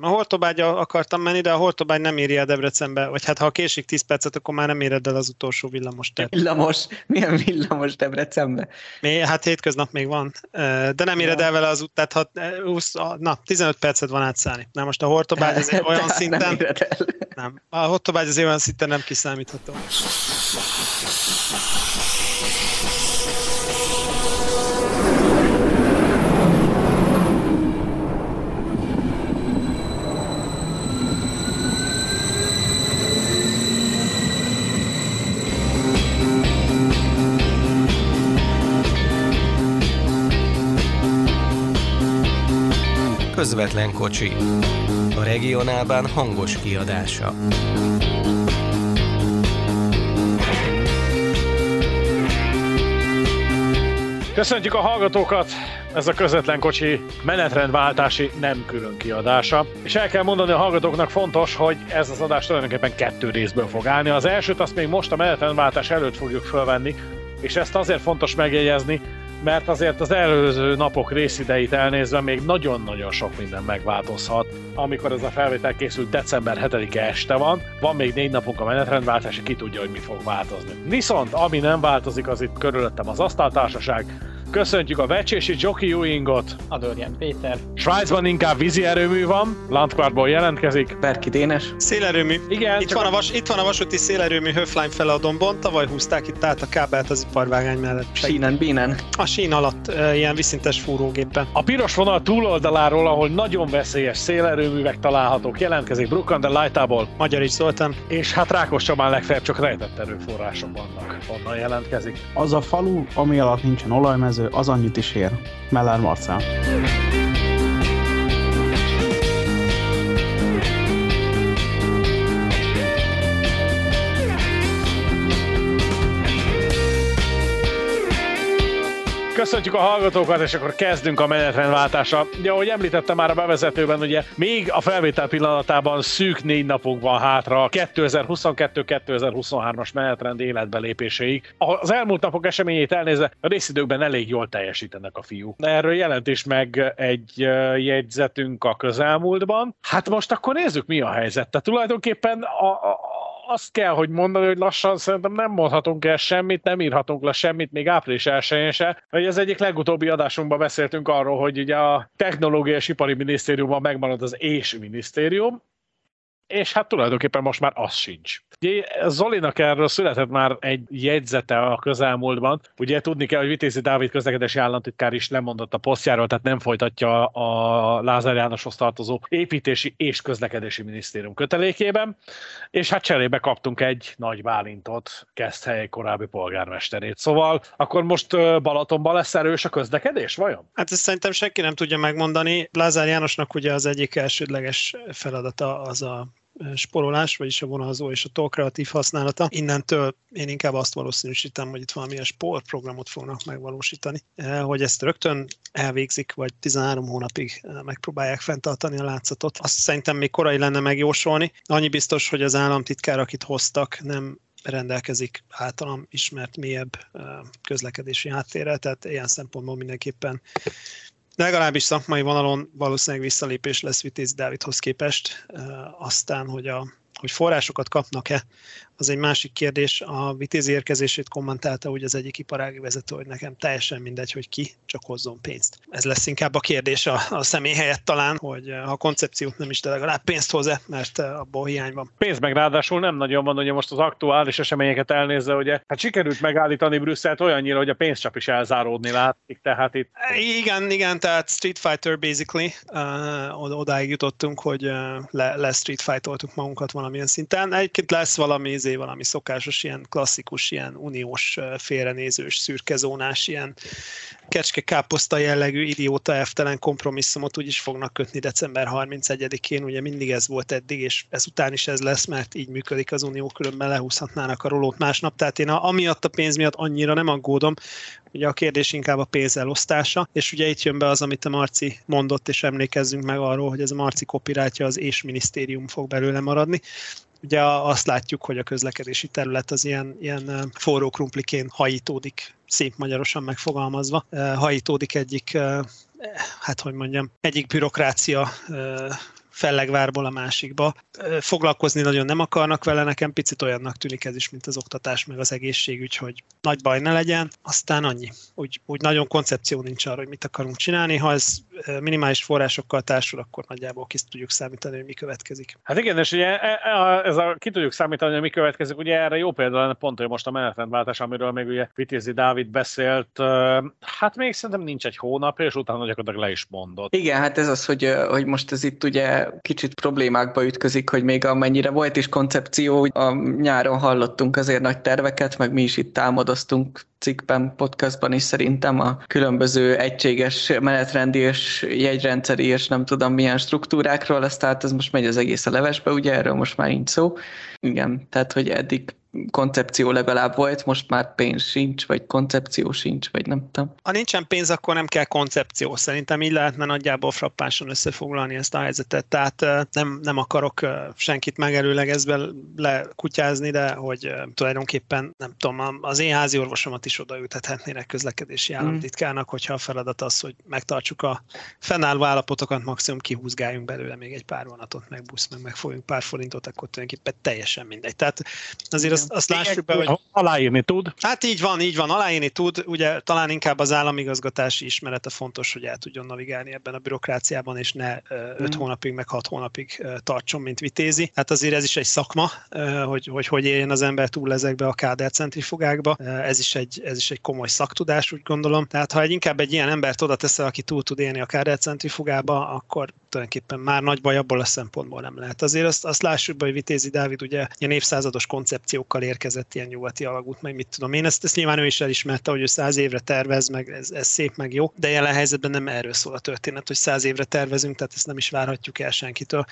A Hortobágya akartam menni, de a Hortobágy nem éri el Debrecenbe, vagy hát ha késik 10 percet, akkor már nem éred el az utolsó villamos ter. Villamos? Milyen villamos Debrecenbe? Mi, hát hétköznap még van, de nem éred el vele az út, tehát ha 20, na, 15 percet van átszállni. Na most a Hortobágy az olyan szinten... Nem, nem. A Hortobágy az olyan szinten nem kiszámítható. Közvetlen kocsi. A regionálban hangos kiadása. Köszöntjük a hallgatókat! Ez a közvetlen kocsi menetrendváltási nem külön kiadása. És el kell mondani a hallgatóknak fontos, hogy ez az adás tulajdonképpen kettő részből fog állni. Az elsőt azt még most a menetrendváltás előtt fogjuk fölvenni, és ezt azért fontos megjegyezni, mert azért az előző napok részideit elnézve még nagyon-nagyon sok minden megváltozhat. Amikor ez a felvétel készült december 7-e este van, van még négy napunk a menetrendváltás, ki tudja, hogy mi fog változni. Viszont ami nem változik, az itt körülöttem az asztaltársaság, Köszöntjük a vecsési Jockey Ewingot. Adorján Péter. Svájcban inkább vízi erőmű van, Landquartból jelentkezik. Berki Dénes. Szélerőmű. Igen. Itt van, a vas, itt van a vasúti szélerőmű Höfline fele a dombon, tavaly húzták itt át a kábelt az iparvágány mellett. Sínen, bínen. A sín alatt, e, ilyen viszintes fúrógéppen. A piros vonal túloldaláról, ahol nagyon veszélyes szélerőművek találhatók, jelentkezik Brukander Lightából. Magyar is szóltam. És hát Rákos Csabán legfeljebb csak rejtett erőforrások vannak. Onnan jelentkezik. Az a falu, ami alatt nincsen olajmező, az annyit is ér. Mellár Marcel. Köszöntjük a hallgatókat, és akkor kezdünk a menetrendváltásra. Ugye, ahogy említettem már a bevezetőben, ugye még a felvétel pillanatában szűk négy napunk van hátra 2022-2023-as menetrend életbelépéséig. Az elmúlt napok eseményét elnézve a részidőkben elég jól teljesítenek a fiú. Erről jelent is meg egy jegyzetünk a közelmúltban. Hát most akkor nézzük, mi a helyzet. Tehát tulajdonképpen a, a azt kell, hogy mondani, hogy lassan szerintem nem mondhatunk el semmit, nem írhatunk le semmit, még április 1 se. Hogy az egyik legutóbbi adásunkban beszéltünk arról, hogy ugye a Technológiai és Ipari Minisztériumban megmarad az és minisztérium, és hát tulajdonképpen most már az sincs. Zolinak erről született már egy jegyzete a közelmúltban. Ugye tudni kell, hogy Vitézi Dávid közlekedési államtitkár is lemondott a posztjáról, tehát nem folytatja a Lázár Jánoshoz tartozó építési és közlekedési minisztérium kötelékében, és hát cserébe kaptunk egy nagy Bálintot, Keszthely korábbi polgármesterét. Szóval akkor most Balatonban lesz erős a közlekedés, vajon? Hát ezt szerintem senki nem tudja megmondani. Lázár Jánosnak ugye az egyik elsődleges feladata az a sporolás, vagyis a vonalzó és a toll kreatív használata. Innentől én inkább azt valószínűsítem, hogy itt valamilyen sportprogramot fognak megvalósítani, hogy ezt rögtön elvégzik, vagy 13 hónapig megpróbálják fenntartani a látszatot. Azt szerintem még korai lenne megjósolni. Annyi biztos, hogy az államtitkár, akit hoztak, nem rendelkezik általam ismert mélyebb közlekedési háttérrel, tehát ilyen szempontból mindenképpen legalábbis szakmai vonalon valószínűleg visszalépés lesz Vitéz Dávidhoz képest. Aztán, hogy a hogy forrásokat kapnak-e, az egy másik kérdés. A vitézi érkezését kommentálta úgy az egyik iparági vezető, hogy nekem teljesen mindegy, hogy ki, csak hozzon pénzt. Ez lesz inkább a kérdés a, a személy helyett talán, hogy ha a koncepciót nem is, de legalább pénzt hoz-e, mert abból hiány van. Pénz meg ráadásul nem nagyon van, ugye most az aktuális eseményeket elnézve, ugye hát sikerült megállítani Brüsszelt olyannyira, hogy a pénzcsap is elzáródni látszik, tehát itt... Igen, igen, tehát Street Fighter basically, uh, odáig jutottunk, hogy uh, le, le Street Fight-oltuk magunkat valamilyen szinten. Egyébként lesz valami izé, valami szokásos, ilyen klasszikus, ilyen uniós, félrenézős, szürkezónás, ilyen kecske káposzta jellegű idióta eftelen kompromisszumot úgy is fognak kötni december 31-én, ugye mindig ez volt eddig, és ezután is ez lesz, mert így működik az unió, különben lehúzhatnának a rolót másnap, tehát én a, amiatt a pénz miatt annyira nem aggódom, ugye a kérdés inkább a pénz elosztása, és ugye itt jön be az, amit a Marci mondott, és emlékezzünk meg arról, hogy ez a Marci kopirátja az és minisztérium fog belőle maradni, ugye azt látjuk, hogy a közlekedési terület az ilyen, ilyen forró krumpliként hajítódik, szép magyarosan megfogalmazva, hajítódik egyik, hát hogy mondjam, egyik bürokrácia fellegvárból a másikba. Foglalkozni nagyon nem akarnak vele, nekem picit olyannak tűnik ez is, mint az oktatás, meg az egészségügy, hogy nagy baj ne legyen, aztán annyi. Úgy, úgy nagyon koncepció nincs arra, hogy mit akarunk csinálni. Ha ez minimális forrásokkal társul, akkor nagyjából ki tudjuk számítani, hogy mi következik. Hát igen, és ugye e, e, ez a, ki tudjuk számítani, hogy mi következik, ugye erre jó példa lenne pont, hogy most a menetrendváltás, amiről még ugye Vitézi Dávid beszélt, hát még szerintem nincs egy hónap, és utána gyakorlatilag le is mondott. Igen, hát ez az, hogy, hogy most ez itt ugye kicsit problémákba ütközik, hogy még amennyire volt is koncepció, a nyáron hallottunk azért nagy terveket, meg mi is itt támadoztunk cikkben, podcastban is szerintem a különböző egységes menetrendi és jegyrendszeri és nem tudom milyen struktúrákról, aztán ez most megy az egész a levesbe, ugye erről most már nincs szó. Igen, tehát hogy eddig koncepció legalább volt, most már pénz sincs, vagy koncepció sincs, vagy nem tudom. Ha nincsen pénz, akkor nem kell koncepció. Szerintem így lehetne nagyjából frappánsan összefoglalni ezt a helyzetet. Tehát nem, nem akarok senkit megelőlegezve lekutyázni, de hogy tulajdonképpen nem tudom, az én házi orvosomat is odaültethetnének közlekedési mm. államtitkárnak, hogyha a feladat az, hogy megtartsuk a fennálló állapotokat, maximum kihúzgáljunk belőle még egy pár vonatot, meg busz, meg megfogjunk pár forintot, akkor tulajdonképpen teljesen mindegy. Tehát azért azt, azt lássuk be, hogy... Aláírni tud. Hát így van, így van, aláírni tud. Ugye talán inkább az államigazgatási ismerete fontos, hogy el tudjon navigálni ebben a bürokráciában, és ne 5 mm. hónapig, meg 6 hónapig tartson, mint vitézi. Hát azért ez is egy szakma, hogy hogy, hogy éljen az ember túl ezekbe a kádercentrifugákba. Ez is, egy, ez is egy komoly szaktudás, úgy gondolom. Tehát ha egy, inkább egy ilyen embert oda teszel, aki túl tud élni a kádercentrifugába, akkor tulajdonképpen már nagy baj abból a szempontból nem lehet. Azért azt, azt lássuk be, hogy Vitézi Dávid ugye ilyen évszázados koncepciókkal érkezett ilyen nyugati alagút, meg mit tudom én. Ezt, ezt nyilván ő is elismerte, hogy ő száz évre tervez, meg ez, ez szép, meg jó, de jelen helyzetben nem erről szól a történet, hogy száz évre tervezünk, tehát ezt nem is várhatjuk el senkitől.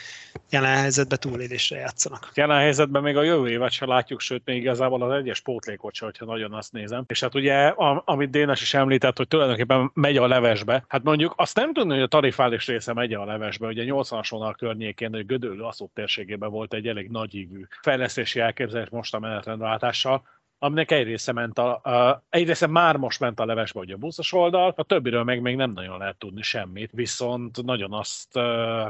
Jelen helyzetben túlélésre játszanak. Jelen helyzetben még a jövő évet se látjuk, sőt, még igazából az egyes pótlékot se, hogyha nagyon azt nézem. És hát ugye, amit Dénes is említett, hogy tulajdonképpen megy a levesbe, hát mondjuk azt nem tudni, hogy a tarifális része megy a levesbe, ugye 80-as vonal környékén, hogy Gödöllő Aszót térségében volt egy elég nagy ívű fejlesztési elképzelés most a menetrendváltással, aminek egy része, ment a, a, egy része már most ment a levesbe, hogy a buszos oldal, a többiről meg még nem nagyon lehet tudni semmit, viszont nagyon azt uh,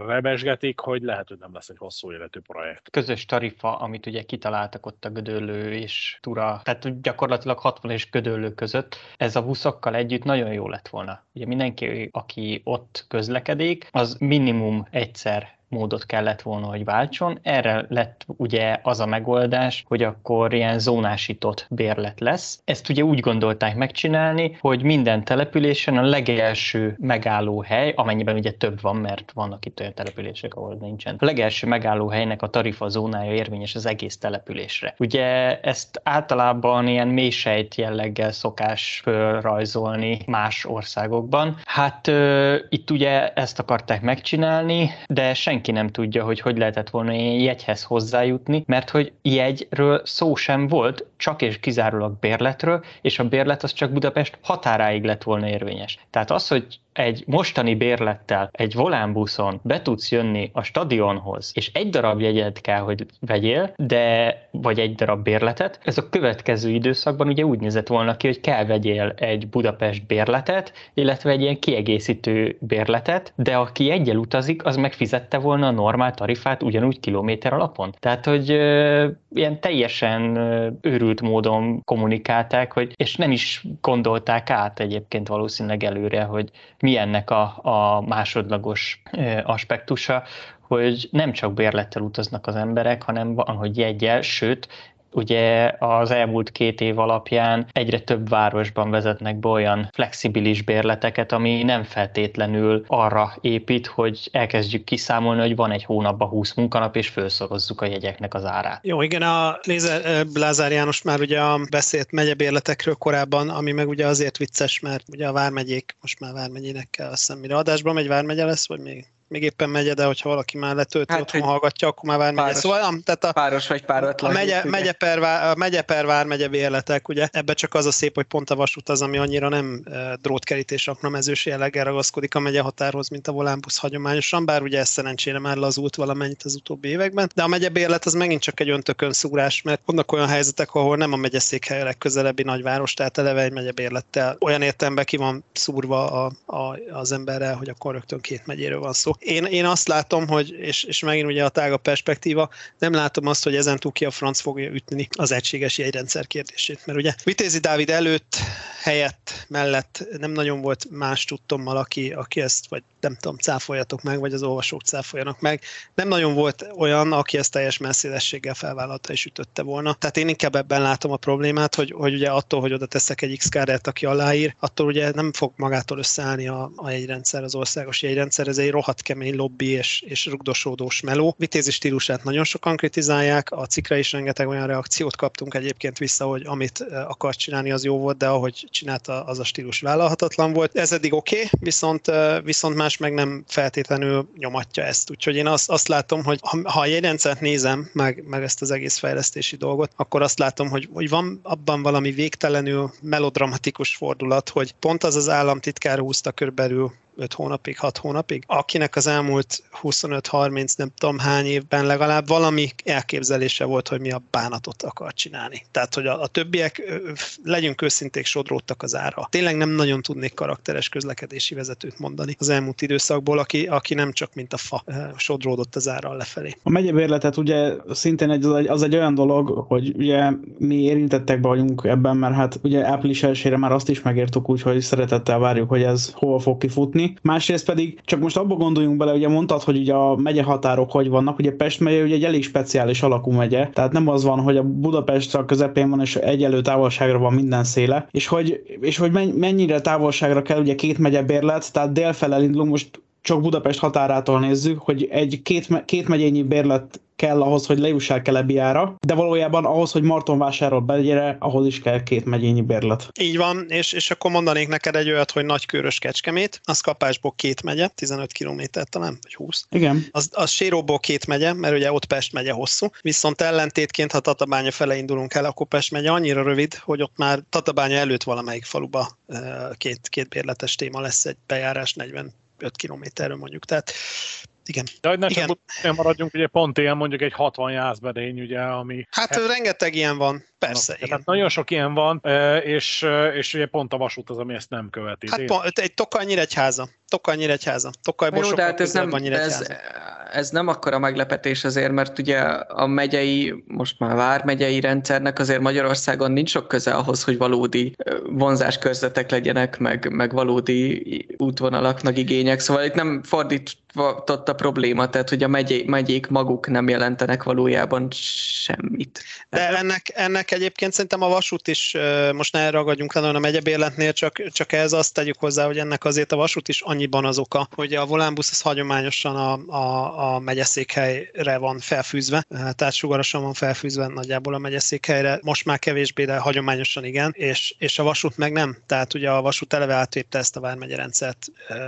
rebesgetik, hogy lehet, hogy nem lesz egy hosszú életű projekt. Közös tarifa, amit ugye kitaláltak ott a Gödöllő és Tura, tehát gyakorlatilag 60 és Gödöllő között, ez a buszokkal együtt nagyon jó lett volna. Ugye mindenki, aki ott közlekedik, az minimum egyszer módot kellett volna, hogy váltson. Erre lett ugye az a megoldás, hogy akkor ilyen zónásított bérlet lesz. Ezt ugye úgy gondolták megcsinálni, hogy minden településen a legelső megállóhely, amennyiben ugye több van, mert vannak itt olyan települések, ahol nincsen. A legelső megállóhelynek a tarifa zónája érvényes az egész településre. Ugye ezt általában ilyen mélysejt jelleggel szokás fölrajzolni más országokban. Hát ö, itt ugye ezt akarták megcsinálni, de senki senki nem tudja, hogy hogy lehetett volna ilyen jegyhez hozzájutni, mert hogy jegyről szó sem volt, csak és kizárólag bérletről, és a bérlet az csak Budapest határáig lett volna érvényes. Tehát az, hogy egy mostani bérlettel egy volánbuszon be tudsz jönni a stadionhoz, és egy darab jegyet kell, hogy vegyél, de vagy egy darab bérletet, ez a következő időszakban ugye úgy nézett volna ki, hogy kell vegyél egy Budapest bérletet, illetve egy ilyen kiegészítő bérletet, de aki egyel utazik, az megfizette volna a normál tarifát ugyanúgy kilométer alapon. Tehát, hogy ilyen teljesen őrült módon kommunikálták, hogy, és nem is gondolták át egyébként valószínűleg előre, hogy mi ennek a, a másodlagos aspektusa, hogy nem csak bérlettel utaznak az emberek, hanem van, hogy jegyel, sőt, Ugye az elmúlt két év alapján egyre több városban vezetnek be olyan flexibilis bérleteket, ami nem feltétlenül arra épít, hogy elkezdjük kiszámolni, hogy van egy hónapban 20 munkanap, és felszorozzuk a jegyeknek az árát. Jó, igen, a Lézer, Lázár János már ugye beszélt megyebérletekről korábban, ami meg ugye azért vicces, mert ugye a vármegyék, most már vármegyének kell, azt hiszem, mire adásban megy vármegye lesz, vagy még még éppen megye, de hogyha valaki már letölti, hát, otthon hallgatja, akkor már vármegye. Páros, szóval nem, tehát a, páros vagy páratlan. A megye, megye, per, a megye per vármegye bérletek, ugye ebbe csak az a szép, hogy pont a vasút az, ami annyira nem drótkerítés aknamezős jelleggel ragaszkodik a megye határhoz, mint a volánbusz hagyományosan, bár ugye ez szerencsére már lazult valamennyit az utóbbi években, de a megye bérlet az megint csak egy öntökön szúrás, mert vannak olyan helyzetek, ahol nem a megyeszékhely a legközelebbi nagyváros, tehát eleve egy megye bérlettel olyan értelemben ki van szúrva a, a, az emberrel, hogy akkor rögtön két megyéről van szó. Én, én azt látom, hogy, és, és megint ugye a tága perspektíva, nem látom azt, hogy ezen túl ki a franc fogja ütni az egységes jegyrendszer kérdését. Mert ugye Vitézi Dávid előtt, helyett, mellett nem nagyon volt más tudtommal, aki, aki ezt, vagy nem tudom, cáfoljatok meg, vagy az olvasók cáfoljanak meg. Nem nagyon volt olyan, aki ezt teljes messzélességgel felvállalta és ütötte volna. Tehát én inkább ebben látom a problémát, hogy, hogy ugye attól, hogy oda teszek egy x aki aláír, attól ugye nem fog magától összeállni a, a jegyrendszer, az országos jegyrendszer, ez egy rohadt kemény lobby és, és rugdosódós meló. Vitézi stílusát nagyon sokan kritizálják, a cikre is rengeteg olyan reakciót kaptunk egyébként vissza, hogy amit akart csinálni, az jó volt, de ahogy csinálta, az a stílus vállalhatatlan volt. Ez eddig oké, okay, viszont, viszont más meg nem feltétlenül nyomatja ezt. Úgyhogy én azt, azt látom, hogy ha, ha a jegyrendszert nézem, meg, meg ezt az egész fejlesztési dolgot, akkor azt látom, hogy, hogy van abban valami végtelenül melodramatikus fordulat, hogy pont az az államtitkár húzta körülbelül 5 hónapig, 6 hónapig, akinek az elmúlt 25-30 nem tudom hány évben legalább valami elképzelése volt, hogy mi a bánatot akar csinálni. Tehát, hogy a, a többiek, legyünk őszinték, sodródtak az ára. Tényleg nem nagyon tudnék karakteres közlekedési vezetőt mondani az elmúlt időszakból, aki, aki nem csak mint a fa sodródott az ára lefelé. A megyebérletet ugye szintén egy, az, egy, az egy olyan dolog, hogy ugye mi érintettek vagyunk ebben, mert hát ugye április elsőre már azt is megértük úgy, hogy szeretettel várjuk, hogy ez hova fog kifutni, jutni. Másrészt pedig csak most abba gondoljunk bele, ugye mondtad, hogy ugye a megye határok hogy vannak, ugye Pest megye ugye egy elég speciális alakú megye, tehát nem az van, hogy a Budapest a közepén van, és egyelő távolságra van minden széle, és hogy, és hogy mennyire távolságra kell ugye két megye bérlet, tehát délfelel indulunk, most csak Budapest határától nézzük, hogy egy két, két megyényi bérlet kell ahhoz, hogy lejussál Kelebiára, de valójában ahhoz, hogy Martonvásárról begyere, ahhoz is kell két megyényi bérlet. Így van, és, és akkor mondanék neked egy olyat, hogy Nagykőrös Kecskemét, az kapásból két megye, 15 km talán, vagy 20. Igen. Az, az Séróból két megye, mert ugye ott Pest megye hosszú, viszont ellentétként, ha Tatabánya fele indulunk el, akkor Pest megye annyira rövid, hogy ott már Tatabánya előtt valamelyik faluba két, két bérletes téma lesz egy bejárás 40 5 kilométerről mondjuk. Tehát igen. De hogy ne csak igen. maradjunk, ugye pont ilyen mondjuk egy 60 jászbedény, ugye, ami... Hát he- rengeteg ilyen van, persze. Na, tehát nagyon sok ilyen van, és, és ugye pont a vasút az, ami ezt nem követi. Hát pont, egy Tokaj Nyíregyháza. Tokaj Nyíregyháza. Tokajból Jó, de hát ez nem, ez, ez nem akkora meglepetés azért, mert ugye a megyei, most már vármegyei rendszernek azért Magyarországon nincs sok köze ahhoz, hogy valódi vonzáskörzetek legyenek, meg, meg valódi útvonalaknak igények, szóval itt nem fordított a probléma, tehát hogy a megyé, megyék maguk nem jelentenek valójában semmit. De ennek, ennek egyébként szerintem a vasút is, most ne ragadjunk le a megyebérletnél, csak, csak ez azt tegyük hozzá, hogy ennek azért a vasút is annyiban az oka, hogy a volánbusz az hagyományosan a, a, a megyeszékhelyre van felfűzve, tehát sugarasan van felfűzve nagyjából a megyeszékhelyre, most már kevésbé, de hagyományosan igen, és, és a vasút meg nem. Tehát ugye a vasút eleve átvépte ezt a vármegye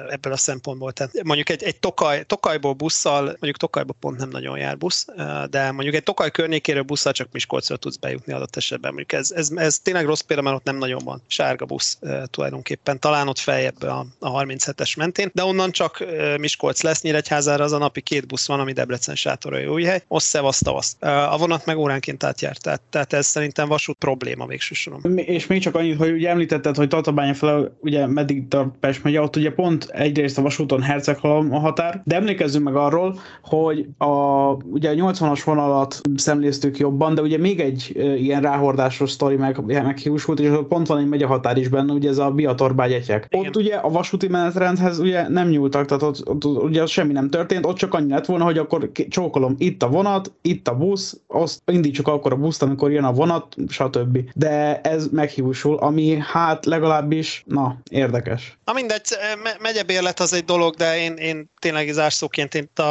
ebből a szempontból. Tehát mondjuk egy, egy Tokaj, Tokajból busszal, mondjuk Tokajból pont nem nagyon jár busz, de mondjuk egy Tokaj környékéről busszal csak Miskolcra tudsz bejutni adott esetben. Mondjuk ez, ez, ez tényleg rossz példa, mert ott nem nagyon van sárga busz tulajdonképpen. Talán ott feljebb a, a 37-es mentén, de onnan csak Miskolc lesz, Nyíregyházára az a napi két busz van, ami Debrecen sátora jó hely, ossz tavasz. A vonat meg óránként átjár, tehát, tehát ez szerintem vasút probléma végső. És még csak annyit, hogy ugye említetted, hogy Tatabánya fel, ugye meddig tart Pest megye, ott ugye pont egyrészt a vasúton Herceghalom a határ, de emlékezzünk meg arról, hogy a, ugye a 80-as vonalat szemléztük jobban, de ugye még egy e, ilyen ráhordásos sztori meg, meghiúsult, és pont van egy megye határ is benne, ugye ez a Biatorbágyegyek. Ott ugye a vasúti menetrendhez ugye nem nyúltak, tehát ott, ott, ugye ott semmi nem történt, ott csak annyi lett volna, hogy akkor csókolom, itt a vonat, itt a busz, azt indítsuk akkor a buszt, amikor jön a vonat, stb. De ez meghiúsul, ami hát legalábbis, na, érdekes. Na mindegy, me- megyebérlet az egy dolog, de én, én tényleg zárszóként én a,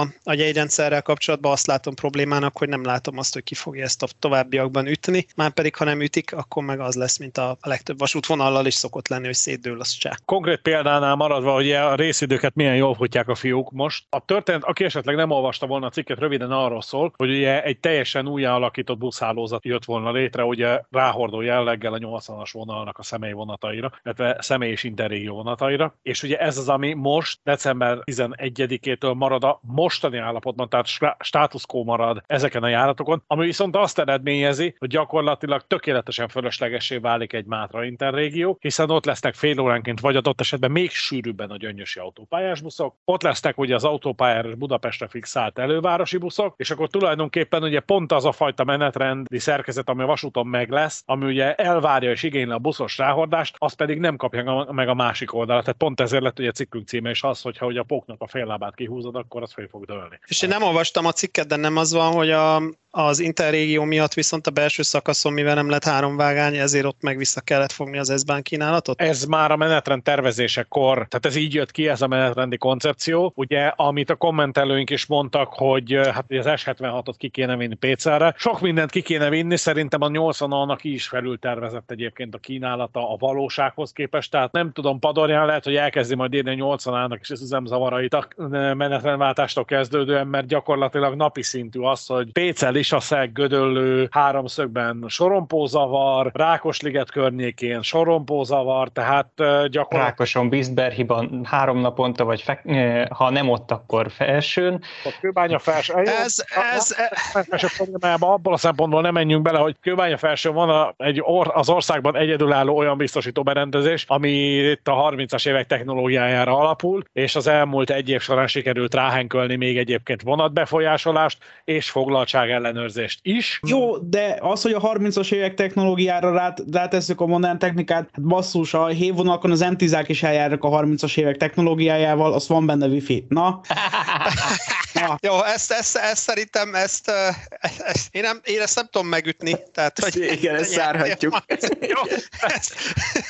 a, a jegyrendszerrel kapcsolatban azt látom problémának, hogy nem látom azt, hogy ki fogja ezt a továbbiakban ütni, már pedig ha nem ütik, akkor meg az lesz, mint a, legtöbb vasútvonallal is szokott lenni, hogy szétdől az csá. Konkrét példánál maradva, hogy a részidőket milyen jól futják a fiúk most. A történet, aki esetleg nem olvasta volna a cikket, röviden arról szól, hogy ugye egy teljesen újjáalakított buszhálózat jött volna létre, ugye ráhordó jelleggel a 80-as vonalnak a személyvonataira, illetve személy és interrégió vonataira. És ugye ez az, ami most december 10 11-től marad a mostani állapotban, tehát status quo marad ezeken a járatokon, ami viszont azt eredményezi, hogy gyakorlatilag tökéletesen fölöslegesé válik egy Mátra interrégió, hiszen ott lesznek fél óránként vagy adott esetben még sűrűbben a gyöngyösi autópályás buszok, ott lesznek ugye az autópályára Budapestre fixált elővárosi buszok, és akkor tulajdonképpen ugye pont az a fajta menetrendi szerkezet, ami a vasúton meg lesz, ami ugye elvárja és igényli a buszos ráhordást, azt pedig nem kapja meg a másik oldalat. Tehát pont ezért lett ugye a cikkünk címe is az, hogyha ugye a póknak a fél lábát kihúzod, akkor az fel fog dőlni. És én nem olvastam a cikket, de nem az van, hogy a, az interrégió miatt viszont a belső szakaszon, mivel nem lett három vágány, ezért ott meg vissza kellett fogni az S-bán kínálatot? Ez már a menetrend tervezésekor, tehát ez így jött ki, ez a menetrendi koncepció. Ugye, amit a kommentelőink is mondtak, hogy hát az S76-ot ki kéne vinni PC-re. Sok mindent ki kéne vinni, szerintem a 80 annak is felül tervezett egyébként a kínálata a valósághoz képest, tehát nem tudom, Padorján lehet, hogy elkezdi majd írni a 80-ának is az üzemzavarait a menetrendváltástól kezdődően, mert gyakorlatilag napi szintű az, hogy PC Lisaszeg, Gödöllő, háromszögben sorompózavar, Rákosliget környékén sorompózavar, tehát gyakorlatilag... Rákoson, Biszberhiban három naponta, vagy fe... ha nem ott, akkor felsőn. A kőbánya felső. Ez, ez, ez, abból a szempontból nem menjünk bele, hogy kőbánya felső van a, egy or, az országban egyedülálló olyan biztosító berendezés, ami itt a 30-as évek technológiájára alapul, és az elmúlt egy év során sikerült ráhenkölni még egyébként vonatbefolyásolást és foglaltság ellenőrzést is. Jó, de az, hogy a 30-as évek technológiára rát, rátesszük a modern technikát, hát basszus, a hévonalakon az m 10 is eljárnak a 30-as évek technológiájával, az van benne wifi. Na? Na. Jó, ezt, ezt, ezt szerintem, ezt, ezt, én, nem, én ezt nem tudom megütni. Tehát, hogy igen, ezt zárhatjuk. Jó, ezt,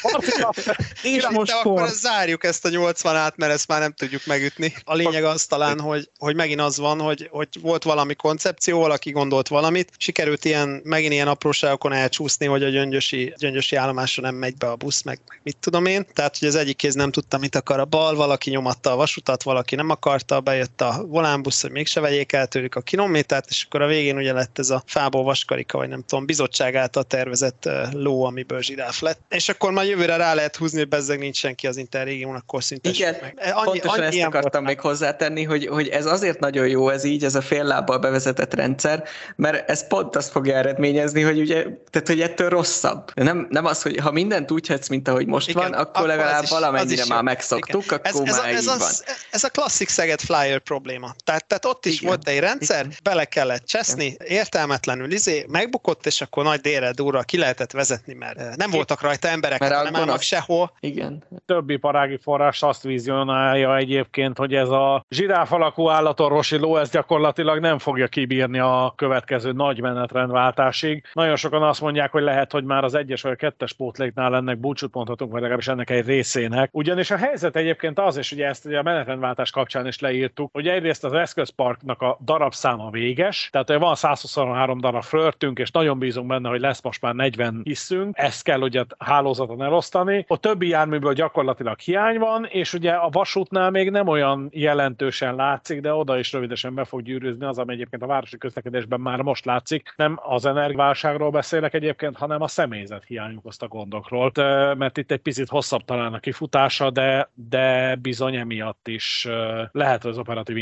és most akkor zárjuk ezt a 80 át, mert ezt már nem tudjuk megütni. A lényeg az talán, hogy, hogy megint az van, hogy, hogy volt valami koncepció, valaki gondolt valamit, sikerült ilyen, megint ilyen apróságokon elcsúszni, hogy a gyöngyösi, gyöngyösi állomásra nem megy be a busz, meg, meg mit tudom én. Tehát, hogy az egyik kéz nem tudta, mit akar a bal, valaki nyomatta a vasutat, valaki nem akarta, bejött a volánbusz, hogy mégse vegyék el tőlük a kilométert, és akkor a végén ugye lett ez a fából vaskarika, vagy nem tudom, bizottság által tervezett ló, amiből zsiráf lett. És akkor már jövőre rá lehet húzni, hogy bezzeg nincs senki az interrégiónak, akkor szinte Igen, meg. Annyi, pontosan annyi ezt akartam még hozzátenni, hogy, hogy ez azért nagyon jó ez így, ez a fél lábbal bevezetett rendszer, mert ez pont azt fogja eredményezni, hogy ugye, tehát hogy ettől rosszabb. Nem, nem az, hogy ha mindent úgy hetsz, mint ahogy most Igen, van, akkor, akkor legalább is, valamennyire már megszoktuk, Igen. akkor ez, már ez, ez, így az, van. Ez a klasszik Szeged Flyer probléma. Tehát, tehát ott is Igen. volt egy rendszer, Igen. bele kellett cseszni, értelmetlenül izé, megbukott, és akkor nagy délre durra ki lehetett vezetni, mert nem voltak rajta emberek, mert nem állnak sehol. Igen. Többi parági forrás azt vizionálja egyébként, hogy ez a zsiráf alakú állatorvosi ló, ez gyakorlatilag nem fogja kibírni a következő nagy menetrendváltásig. Nagyon sokan azt mondják, hogy lehet, hogy már az egyes vagy a kettes pótléknál ennek búcsút mondhatunk, vagy legalábbis ennek egy részének. Ugyanis a helyzet egyébként az, és ugye ezt ugye a menetrendváltás kapcsán is leírtuk, hogy egyrészt az eszközparknak a darabszáma véges, tehát van 123 darab flörtünk, és nagyon bízunk benne, hogy lesz most már 40 hiszünk. Ezt kell ugye hálózaton elosztani. A többi járműből gyakorlatilag hiány van, és ugye a vasútnál még nem olyan jelentősen látszik, de oda is rövidesen be fog gyűrűzni az, ami egyébként a városi közlekedésben már most látszik. Nem az energiválságról beszélek egyébként, hanem a személyzet hiány okozta gondokról, mert itt egy picit hosszabb talán a kifutása, de, de bizony emiatt is lehet az operatív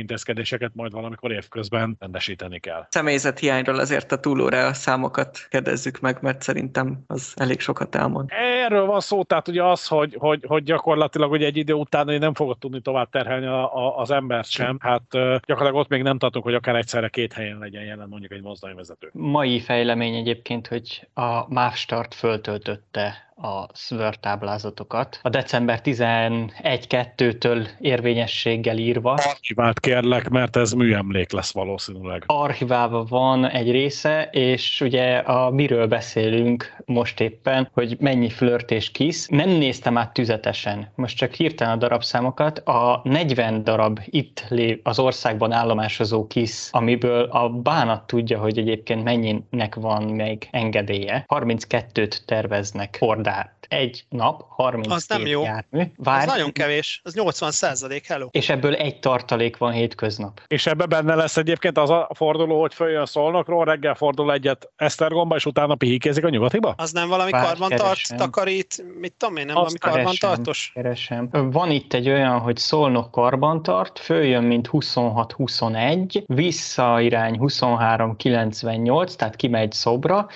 intézkedéseket majd valamikor évközben rendesíteni kell. Személyzet hiányról azért a túlóra számokat kedezzük meg, mert szerintem az elég sokat elmond. Erről van szó, tehát ugye az, hogy, hogy, hogy gyakorlatilag ugye egy idő után nem fogod tudni tovább terhelni a, a, az embert sem. Hát gyakorlatilag ott még nem tartunk, hogy akár egyszerre két helyen legyen jelen mondjuk egy mozdonyvezető. Mai fejlemény egyébként, hogy a MÁV-start föltöltötte a Sword táblázatokat. A december 11-2-től érvényességgel írva. Archivált kérlek, mert ez műemlék lesz valószínűleg. Archiválva van egy része, és ugye a miről beszélünk most éppen, hogy mennyi flört és kisz. Nem néztem át tüzetesen, most csak hirtelen a darabszámokat. A 40 darab itt lév, az országban állomásozó kisz, amiből a bánat tudja, hogy egyébként mennyinek van még engedélye. 32-t terveznek hordát egy nap, 32 Az nem jó. jármű. Ez Várj, nagyon kevés, az 80 százalék, hello. és ebből egy tartalék van hétköznap. És ebbe benne lesz egyébként az a forduló, hogy följön Szolnokról, reggel fordul egyet Esztergomba, és utána pihikézik a nyugatiba? Az nem valami Várj, karvantart, keresem. takarít, mit tudom én, nem Azt valami karbantartos? Keresem. Van itt egy olyan, hogy Szolnok karbantart, följön, mint 26-21, visszairány 23-98, tehát kimegy szobra,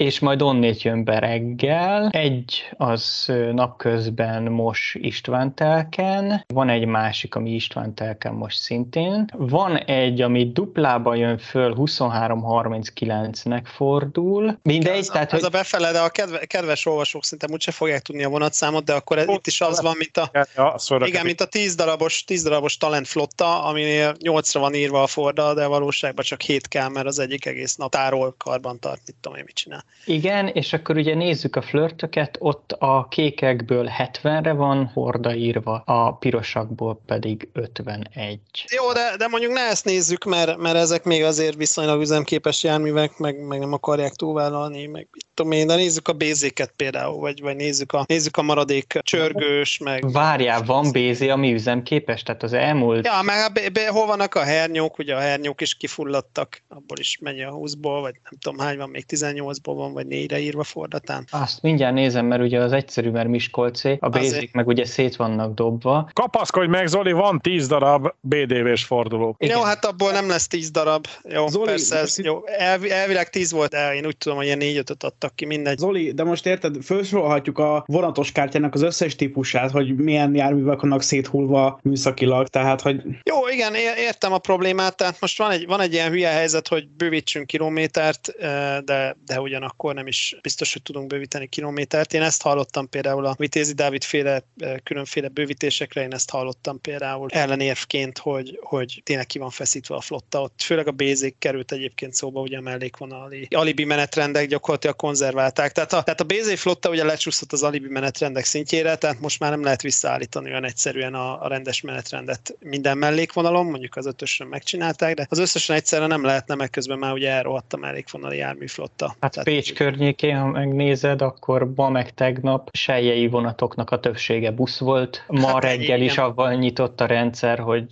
és majd onnét jön be reggel. Egy az napközben most István telken, van egy másik, ami István telken most szintén. Van egy, ami duplába jön föl, 23-39-nek fordul. Mindegy, Ez, tehát ez hogy a befele, de a kedve, kedves olvasók szerintem úgyse fogják tudni a vonatszámot, de akkor ez, itt is az van, mint a, Ja, igen, mint a 10 darabos, 10 darabos talent flotta, aminél 8-ra van írva a forda, de valóságban csak 7 kell, mert az egyik egész nap tárol karbantart, mit tudom én, mit csinál. Igen, és akkor ugye nézzük a flörtöket, ott a kékekből 70-re van horda írva, a pirosakból pedig 51. Jó, de, de mondjuk ne ezt nézzük, mert, mert ezek még azért viszonylag üzemképes járművek, meg, meg nem akarják túlvállalni, meg mit tudom én, de nézzük a bézéket például, vagy, vagy nézzük, a, nézzük a maradék csörgős, meg... Várjál, van BZ, ami üzemképes? Tehát az elmúlt... Ja, meg a, be, hol vannak a hernyók, ugye a hernyók is kifulladtak, abból is mennyi a 20-ból, vagy nem tudom hány van, még 18-ból van, vagy 4-re írva fordatán. Azt mindjárt nézem, mert ugye az egyszerű, mert Miskolcé, a Azért. bézik meg ugye szét vannak dobva. Kapaszkodj meg, Zoli, van 10 darab BDV-s forduló. Igen. Jó, hát abból nem lesz 10 darab. Jó, Zoli, persze, ez, jó. Elvi, elvileg 10 volt, de én úgy tudom, hogy ilyen 4 5 adtak ki, mindegy. Zoli, de most érted, felsorolhatjuk a vonatos kártyának az összes típusát, hogy milyen járművek vannak széthullva műszakilag, tehát hogy Jó, igen, értem a problémát, tehát most van egy, van egy ilyen hülye helyzet, hogy bővítsünk kilométert, eh, de, de ugyanakkor nem is biztos, hogy tudunk bővíteni kilométert. Én ezt hallottam például a Vitézi Dávid féle eh, különféle bővítésekre, én ezt hallottam például ellenérvként, hogy, hogy tényleg ki van feszítve a flotta. Ott főleg a bézék került egyébként szóba, ugye a mellékvonali alibi menetrendek gyakorlatilag konzerválták. Tehát a, tehát a BZ flotta ugye lecsúszott az alibi menetrendek szintjére, tehát most már nem lehet visszaállítani olyan egyszerűen a, a rendes menetrendet minden mellékvonalon, mondjuk az ötösön megcsinálták, de az összesen egyszerre nem lehetne, meg közben már ugye elrohadt a mellékvonali járműflotta. Hát Tehát- Pécs környékén, ha megnézed, akkor ma meg tegnap seljei vonatoknak a többsége busz volt. Ma Hát reggel igen. is avval nyitott a rendszer, hogy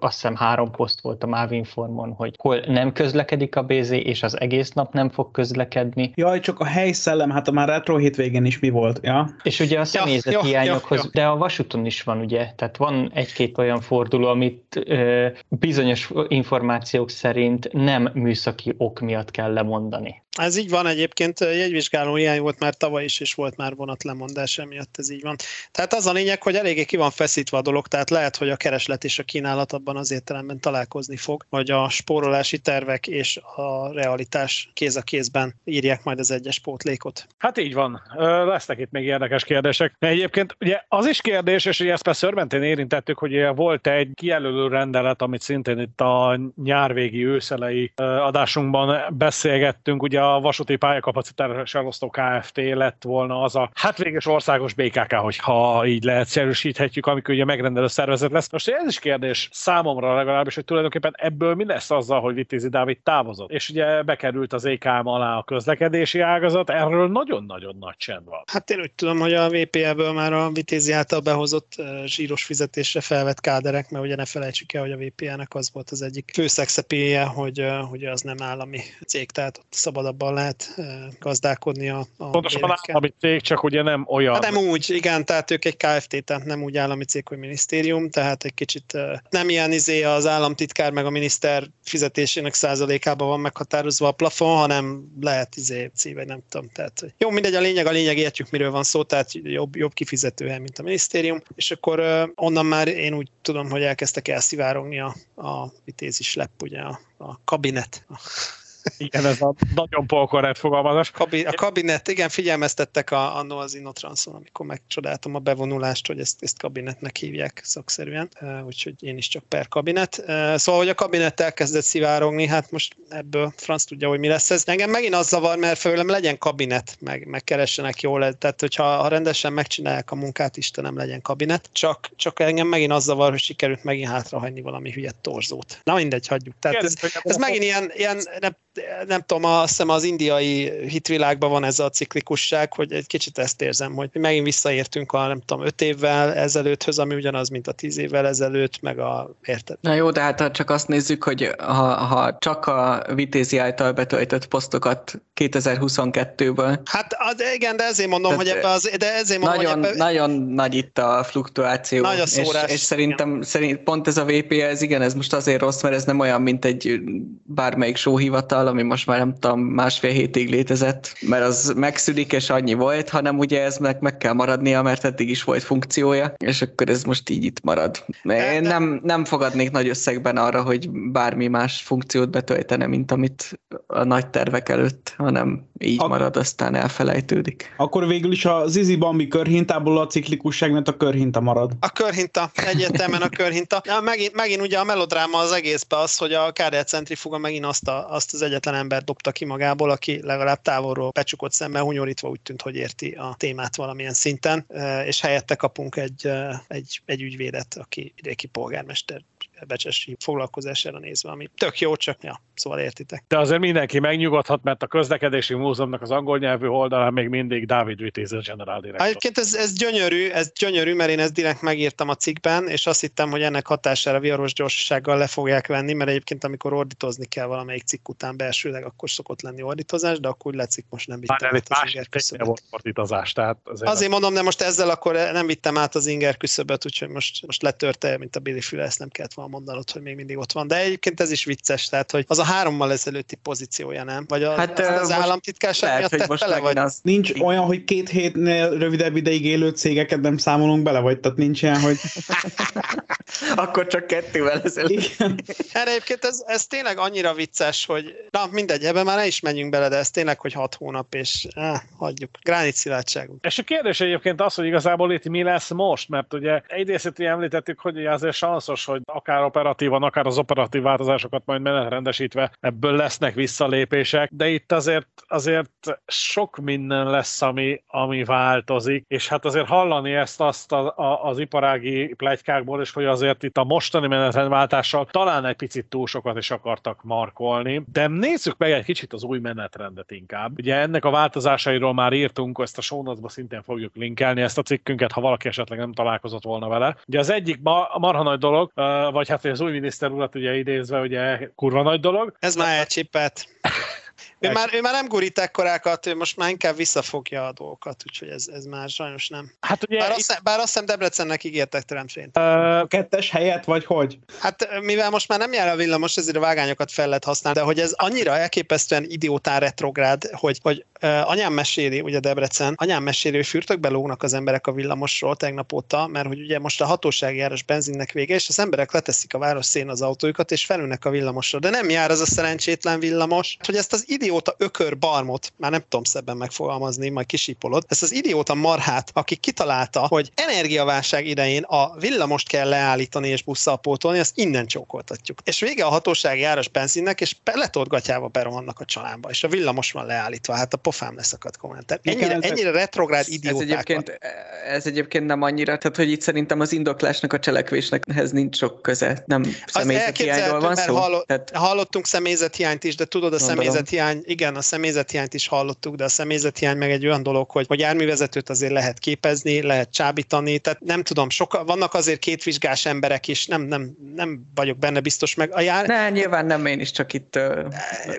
azt hiszem három poszt volt a Mávinformon, hogy hol nem közlekedik a BZ, és az egész nap nem fog közlekedni. jaj, csak a helyszellem, hát a már retro hétvégén is mi volt, ja? És ugye a személyzet ja, hiányokhoz, ja, ja. de a vasúton is van ugye, tehát van egy-két olyan forduló, amit ö, bizonyos információk szerint nem műszaki ok miatt kell lemondani. Ez így van egyébként, jegyvizsgáló hiány volt már tavaly is, és volt már vonatlemondás emiatt, ez így van. Tehát az a lényeg, hogy eléggé ki van feszítve a dolog, tehát lehet, hogy a kereslet és a kínálat abban az értelemben találkozni fog, hogy a spórolási tervek és a realitás kéz a kézben írják majd az egyes pótlékot. Hát így van. Lesznek itt még érdekes kérdések. Egyébként ugye az is kérdés, és ugye ezt már szörmentén érintettük, hogy volt egy kijelölő rendelet, amit szintén itt a nyárvégi őszelei adásunkban beszélgettünk, ugye a vasúti pályakapacitás elosztó KFT lett volna az a hát véges országos BKK, hogyha így leegyszerűsíthetjük, amikor ugye megrendelő szervezet lesz. Most ez is kérdés számomra legalábbis, hogy tulajdonképpen ebből mi lesz azzal, hogy Vitézi Dávid távozott. És ugye bekerült az EKM alá a közlekedési ágazat, erről nagyon-nagyon nagy csend van. Hát én úgy tudom, hogy a VPL-ből már a Vitézi által behozott eh, zsíros fizetésre felvett káderek, mert ugye ne felejtsük el, hogy a VPL-nek az volt az egyik fő hogy, hogy az nem állami cég, tehát ott szabadabban lehet eh, gazdálkodni a, a bérekkel. állami cég, csak ugye nem olyan. Hát nem úgy, igen, tehát ők egy KFT, tehát nem úgy állami cég, hogy minisztérium, tehát egy kicsit eh, nem ilyen izé az államtitkár meg a miniszter fizetésének százalékában van meghatározva a plafon, hanem lehet izé C, vagy nem tudom. Tehát, jó, mindegy, a lényeg, a lényeg, értjük, miről van szó, tehát jobb, jobb kifizetőhely, mint a minisztérium, és akkor eh, onnan már én úgy tudom, hogy elkezdtek elszivárogni a, a vitézis lep, ugye a, a kabinet, Igen, ez a nagyon polkorrekt fogalmazás. Kabi, a kabinet, igen, figyelmeztettek a, annó az Innotranszon, amikor megcsodáltam a bevonulást, hogy ezt, ezt kabinetnek hívják szakszerűen, úgyhogy én is csak per kabinet. Szóval, hogy a kabinet elkezdett szivárogni, hát most ebből franc tudja, hogy mi lesz ez. Engem megint az zavar, mert főlem legyen kabinet, meg, meg keressenek jól, tehát hogyha ha rendesen megcsinálják a munkát, Istenem legyen kabinet, csak, csak engem megint az zavar, hogy sikerült megint hátrahagyni valami hülyet torzót. Na mindegy, hagyjuk. Tehát ez, ez megint ilyen, ilyen nem, nem tudom, azt hiszem az indiai hitvilágban van ez a ciklikusság, hogy egy kicsit ezt érzem, hogy megint visszaértünk a nem tudom, öt évvel ezelőtthöz, ami ugyanaz, mint a tíz évvel ezelőtt, meg a érted. Na jó, de hát ha csak azt nézzük, hogy ha, ha csak a Vitézi által betöltött posztokat 2022-ből. Hát de igen, de ezért mondom, Tehát hogy ebbe az, de ezért mondom, nagyon, hogy ebbe... nagyon nagy itt a fluktuáció. Nagy a szórás. És, és szerintem szerint, pont ez a VP, ez igen, ez most azért rossz, mert ez nem olyan, mint egy bármelyik sóhivatal, ami most már nem tudom, másfél hétig létezett, mert az megszűnik, és annyi volt, hanem ugye ez meg, meg kell maradnia, mert eddig is volt funkciója, és akkor ez most így itt marad. Én nem, nem fogadnék nagy összegben arra, hogy bármi más funkciót betöltene, mint amit a nagy tervek előtt, hanem így Ak- marad, aztán elfelejtődik. Akkor végül is a Zizi Bambi körhintából a ciklikusság, mert a körhinta marad. A körhinta, egyértelműen a körhinta. Ja, megint, megint ugye a melodráma az egészben az, hogy a KDL centrifuga megint azt, a, azt az egyetlen ember dobta ki magából, aki legalább távolról becsukott szemmel hunyorítva úgy tűnt, hogy érti a témát valamilyen szinten, és helyette kapunk egy, egy, egy ügyvédet, aki vidéki polgármester becsesi foglalkozására nézve, ami tök jó, csak ja, szóval értitek. De azért mindenki megnyugodhat, mert a közlekedési múzeumnak az angol nyelvű oldalán még mindig David Vitéz a general director. Egyébként ez, ez gyönyörű, ez gyönyörű, mert én ezt direkt megírtam a cikkben, és azt hittem, hogy ennek hatására viharos gyorsasággal le fogják venni, mert egyébként amikor ordítozni kell valamelyik cikk után belsőleg, akkor szokott lenni ordítozás, de akkor úgy látszik, most nem vittem át az inger küszöböt. Ordítozás, tehát azért, azért mondom, de most ezzel akkor nem vittem át az inger küszöböt, úgyhogy most, most letörte, mint a Billy Füle, ezt nem kellett volna mondanod, hogy még mindig ott van. De egyébként ez is vicces, tehát hogy az a hárommal ezelőtti pozíciója, nem? Vagy a, hát, az, az államtitkárság miatt tett bele, vagy? Az... Nincs olyan, hogy két hétnél rövidebb ideig élő cégeket nem számolunk bele, vagy tehát nincs ilyen, hogy... Akkor csak kettővel ezelőtt. Erre egyébként ez, ez tényleg annyira vicces, hogy na mindegy, ebben már ne is menjünk bele, de ez tényleg, hogy hat hónap, és eh, hagyjuk. Gránit szilárdságunk. És a kérdés egyébként az, hogy igazából itt mi lesz most, mert ugye egyrészt említettük, hogy azért sanszos, hogy akár operatívan, akár az operatív változásokat majd menetrendesítve ebből lesznek visszalépések, de itt azért, azért sok minden lesz, ami, ami változik, és hát azért hallani ezt azt a, a, az iparági plegykákból, és hogy azért itt a mostani menetrendváltással talán egy picit túl sokat is akartak markolni, de nézzük meg egy kicsit az új menetrendet inkább. Ugye ennek a változásairól már írtunk, ezt a show szintén fogjuk linkelni ezt a cikkünket, ha valaki esetleg nem találkozott volna vele. Ugye az egyik ma, marha nagy dolog, vagy hát az új miniszter urat ugye idézve, ugye kurva nagy dolog. Ez már elcsipett. Ő már, ő már nem gurít ekkorákat, ő most már inkább visszafogja a dolgokat, úgyhogy ez, ez már sajnos nem. Hát ugye bár, itt... azt, bár azt hiszem Debrecennek ígértek teremtvényt. Uh, kettes helyet, vagy hogy? Hát mivel most már nem jár a villamos, ezért a vágányokat fel lehet használni, de hogy ez annyira elképesztően idiótán retrográd, hogy, hogy uh, anyám meséli, ugye Debrecen, anyám meséli, hogy fürtökbe lógnak az emberek a villamosról tegnap óta, mert hogy ugye most a hatósági áras benzinnek vége, és az emberek leteszik a város szén az autójukat, és felülnek a villamosra. De nem jár az a szerencsétlen villamos, hogy ezt az idióta ökör barmot, már nem tudom szebben megfogalmazni, majd kisípolod, ezt az idióta marhát, aki kitalálta, hogy energiaválság idején a villamost kell leállítani és busszal pótolni, azt innen csókoltatjuk. És vége a hatósági áras benzinnek, és peletotgatjával berohannak a csalámba, és a villamos van leállítva, hát a pofám leszakadt komment. Ennyire, ennyire retrográd idióták. Ez egyébként, ez egyébként nem annyira, tehát hogy itt szerintem az indoklásnak a cselekvésnek ehhez nincs sok köze, nem személyzethiányról van szó. Hallott, tehát... Hallottunk személyzethiányt is, de tudod, a személyzethiány, igen, a személyzethiányt is hallottuk, de a személyzethiány meg egy olyan dolog, hogy, hogy járművezetőt azért lehet képezni, lehet csábítani, tehát nem tudom, soka, vannak azért kétvizsgás emberek is, nem, nem, nem vagyok benne biztos meg. A jár... Ne, nyilván nem, én is csak itt uh,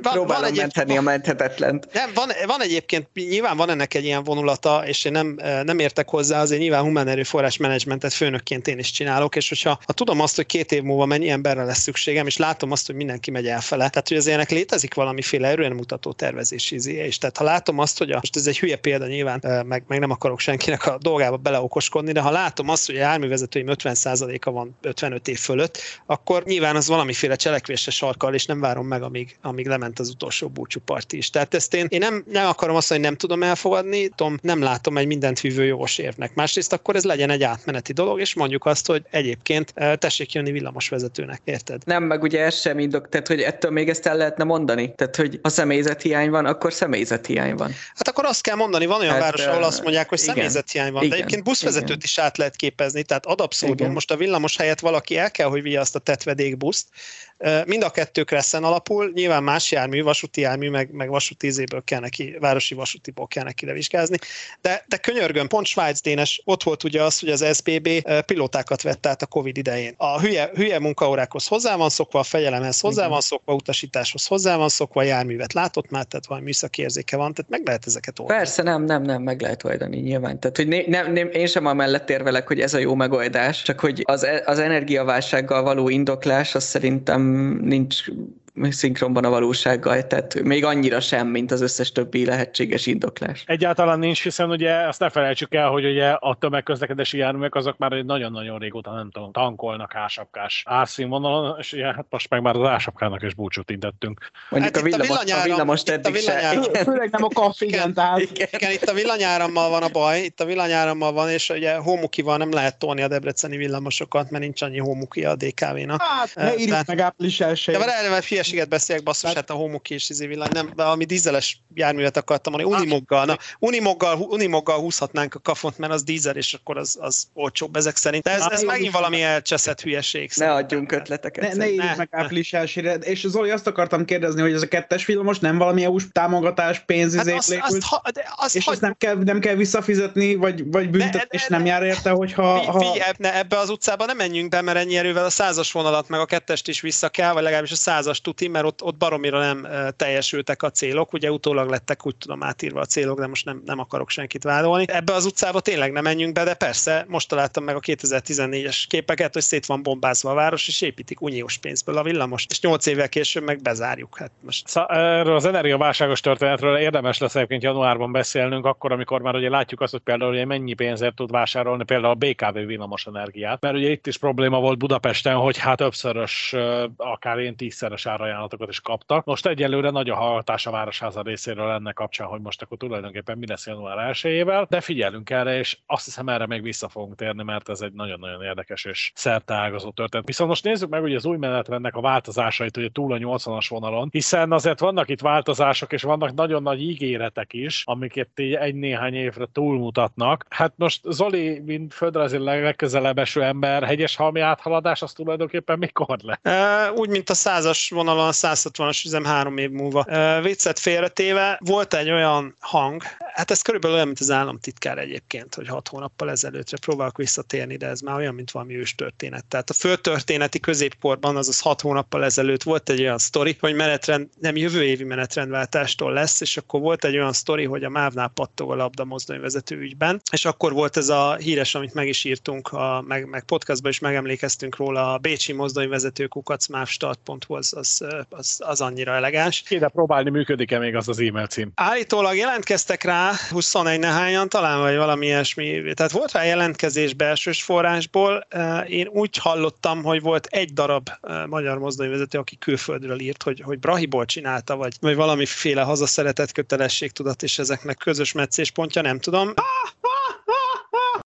van, próbálom van menteni a menthetetlent. Nem, van, van egyébként, nyilván van ennek egy ilyen vonulata, és én nem, nem értek hozzá, azért nyilván humán erőforrás menedzsmentet főnökként én is csinálok, és hogyha ha tudom azt, hogy két év múlva mennyi emberre lesz szükségem, és látom azt, hogy mindenki megy elfele, tehát hogy azért ennek létezik valamiféle erően mutató tervezési izéje is. Tehát ha látom azt, hogy a, most ez egy hülye példa nyilván, meg, meg nem akarok senkinek a dolgába beleokoskodni, de ha látom azt, hogy a járművezetőim 50%-a van 55 év fölött, akkor nyilván az valamiféle cselekvésre sarkal, és nem várom meg, amíg, amíg lement az utolsó búcsúparti is. Tehát ezt én, én nem, nem akarom azt, hogy nem tudom elfogadni, tudom, nem látom egy mindent hívő jogos érvnek. Másrészt akkor ez legyen egy átmeneti dolog, és mondjuk azt, hogy egyébként tessék jönni villamosvezetőnek, érted? Nem, meg ugye ez sem indok, tehát hogy ettől még ezt el lehetne mondani. Tehát, hogy az személyzethiány van, akkor személyzethiány van. Hát akkor azt kell mondani, van olyan hát, város, ahol azt mondják, hogy igen, személyzethiány van, igen, de egyébként buszvezetőt igen. is át lehet képezni, tehát ad abszurdum. Most a villamos helyett valaki el kell, hogy vigye azt a tetvedék buszt. Mind a kettő Kresszen alapul, nyilván más jármű, vasúti jármű, meg, meg vasúti ízéből kell neki, városi vasútiból kell neki levizsgázni. De, de könyörgön, pont Svájc Dénes, ott volt ugye az, hogy az SBB pilótákat vett át a Covid idején. A hülye, hülye munkaórákhoz hozzá van szokva, a fegyelemhez hozzá Igen. van szokva, utasításhoz hozzá van szokva, a járművet látott már, tehát valami műszaki érzéke van, tehát meg lehet ezeket oldani. Persze, nem, nem, nem, meg lehet oldani nyilván. Tehát, hogy nem, nem, én sem amellett érvelek, hogy ez a jó megoldás, csak hogy az, az energiaválsággal való indoklás, az szerintem nincs szinkronban a valósággal, tehát még annyira sem, mint az összes többi lehetséges indoklás. Egyáltalán nincs, hiszen ugye azt ne felejtsük el, hogy ugye a tömegközlekedési járművek azok már egy nagyon-nagyon régóta nem tudom, tankolnak ásapkás árszínvonalon, és ugye, hát most meg már az ásapkának is búcsút intettünk. Mondjuk Hát a itt a villamos, a villanyáram- villamos itt a eddig se. villanyáram- Igen. Főleg nem a kaffi, igen, Igen. Igen, itt a villanyárammal van a baj, itt a villanyárammal van, és ugye homukival nem lehet tolni a debreceni villamosokat, mert nincs annyi homuki a DKV-nak. hát ne de- írjuk meg április De elsőjén. Hülyeséget beszélek, basszus, hát a homuki és izé villany, nem, valami dízeles járművet akartam mondani, Unimoggal, na, Unimoggal, Unimoggal húzhatnánk a kafont, mert az dízel, és akkor az, az olcsóbb ezek szerint. De ez, ez megint valami elcseszett hülyeség. Ne adjunk ötleteket. Ne, ne írjuk meg április elsőre. És Zoli, azt akartam kérdezni, hogy ez a kettes villamos nem valami EU-s támogatás, Hát pénzizét azt, hát azt, ha, de azt és hagy- ezt nem kell, nem kell visszafizetni, vagy, vagy büntetés ne- nem jár érte, hogyha... Fi- Ha... Figyelj, ne, ebbe az utcába nem menjünk be, mert ennyi erővel a százas vonalat, meg a kettest is vissza kell, vagy legalábbis a százas tuti, mert ott, ott baromira nem teljesültek a célok. Ugye utólag lettek úgy tudom átírva a célok, de most nem, nem akarok senkit vádolni. Ebbe az utcába tényleg nem menjünk be, de persze most találtam meg a 2014-es képeket, hogy szét van bombázva a város, és építik uniós pénzből a villamost, és 8 évvel később meg bezárjuk. Hát most Szá- Erről az energiaválságos történetről érdemes lesz egyébként januárban beszélnünk, akkor, amikor már ugye látjuk azt, hogy például ugye mennyi pénzért tud vásárolni például a BKV villamos energiát, mert ugye itt is probléma volt Budapesten, hogy hát többszörös, akár ilyen tízszeres árajánlatokat is kaptak. Most egyelőre nagy a hallgatás a Városháza részéről ennek kapcsán, hogy most akkor tulajdonképpen mi lesz január 1 de figyelünk erre, és azt hiszem erre még vissza fogunk térni, mert ez egy nagyon-nagyon érdekes és szerteágazó történet. Viszont most nézzük meg ugye az új menetrendnek a változásait, ugye túl a 80-as vonalon, hiszen azért vannak itt változások, és vannak nagyon nagy ígéretek is, amiket így egy-néhány évre túlmutatnak. Hát most Zoli, mint földrajzilag legközelebb eső ember, hegyes halmi áthaladás, az tulajdonképpen mikor lesz? Úgy, mint a százas vonalon, a 160-as üzem három év múlva. Viccet félretéve, volt egy olyan hang, hát ez körülbelül olyan, mint az államtitkár egyébként, hogy hat hónappal ezelőttre próbálok visszatérni, de ez már olyan, mint valami ős történet. Tehát a földtörténeti középkorban, azaz hat hónappal ezelőtt volt egy olyan sztori, hogy menetrend, nem jövő évi menetrendváltástól lesz, és akkor volt egy olyan sztori, hogy a MÁV-nál pattog a labda mozdonyvezető ügyben, és akkor volt ez a híres, amit meg is írtunk, a, meg, meg podcastban is megemlékeztünk róla, a Bécsi mozdonyvezető kukacmávstart.hu az, az, az, az annyira elegáns. Kéne próbálni, működik-e még az az e-mail cím? Állítólag jelentkeztek rá 21 nehányan, talán vagy valami ilyesmi. Tehát volt rá jelentkezés belsős forrásból. Én úgy hallottam, hogy volt egy darab magyar mozdonyvezető, aki külföldről írt, hogy, hogy Brahiból csinálta, vagy, vagy valamiféle hazaszeretett kötelességtudat, és ezeknek közös meccéspontja, nem tudom. Volt,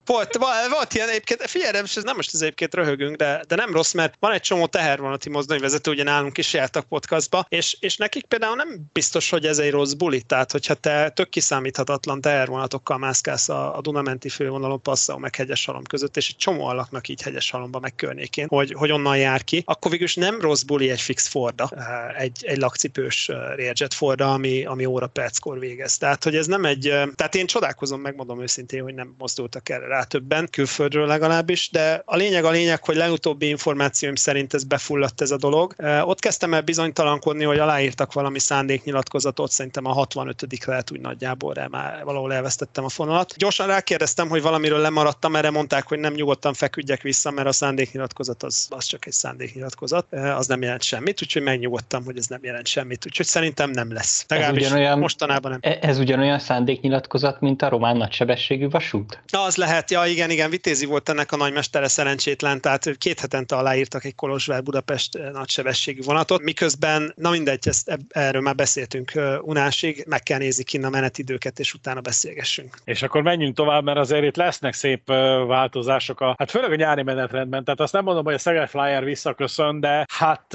volt, volt ilyen egyébként, figyelj, nem, ez nem most ez egyébként röhögünk, de, de nem rossz, mert van egy csomó tehervonati mozdonyvezető, ugye nálunk is jártak podcastba, és, és nekik például nem biztos, hogy ez egy rossz buli, tehát hogyha te tök kiszámíthatatlan tehervonatokkal mászkálsz a, a Dunamenti fővonalon, Passau meg Hegyeshalom között, és egy csomó laknak így Hegyeshalomba meg környékén, hogy, hogy onnan jár ki, akkor végülis nem rossz buli egy fix Forda, eh, egy, egy lakcipős eh, Learjet Forda, ami, ami óra perckor végez. Tehát, hogy ez nem egy, eh, tehát én csodálkozom, megmondom őszintén, hogy nem mozdultak erre rá többen, külföldről legalábbis, de a lényeg a lényeg, hogy legutóbbi információim szerint ez befulladt ez a dolog. Ott kezdtem el bizonytalankodni, hogy aláírtak valami szándéknyilatkozatot, szerintem a 65 lehet úgy nagyjából, de már valahol elvesztettem a fonalat. Gyorsan rákérdeztem, hogy valamiről lemaradtam, erre mondták, hogy nem nyugodtan feküdjek vissza, mert a szándéknyilatkozat az, az csak egy szándéknyilatkozat, az nem jelent semmit, úgyhogy megnyugodtam, hogy ez nem jelent semmit, úgyhogy szerintem nem lesz. Legalábbis ugyanolyan- mostanában nem. E- Ez ugyanolyan szándéknyilatkozat, mint a román nagysebességű vasút? Az lehet, Hát ja, igen, igen, Vitézi volt ennek a nagymestere szerencsétlen, tehát két hetente aláírtak egy Kolozsvár Budapest nagysebességű vonatot, miközben, na mindegy, ezt, erről már beszéltünk unásig, meg kell nézni ki a menetidőket, és utána beszélgessünk. És akkor menjünk tovább, mert azért itt lesznek szép változások, a, hát főleg a nyári menetrendben, tehát azt nem mondom, hogy a Szeged Flyer visszaköszön, de hát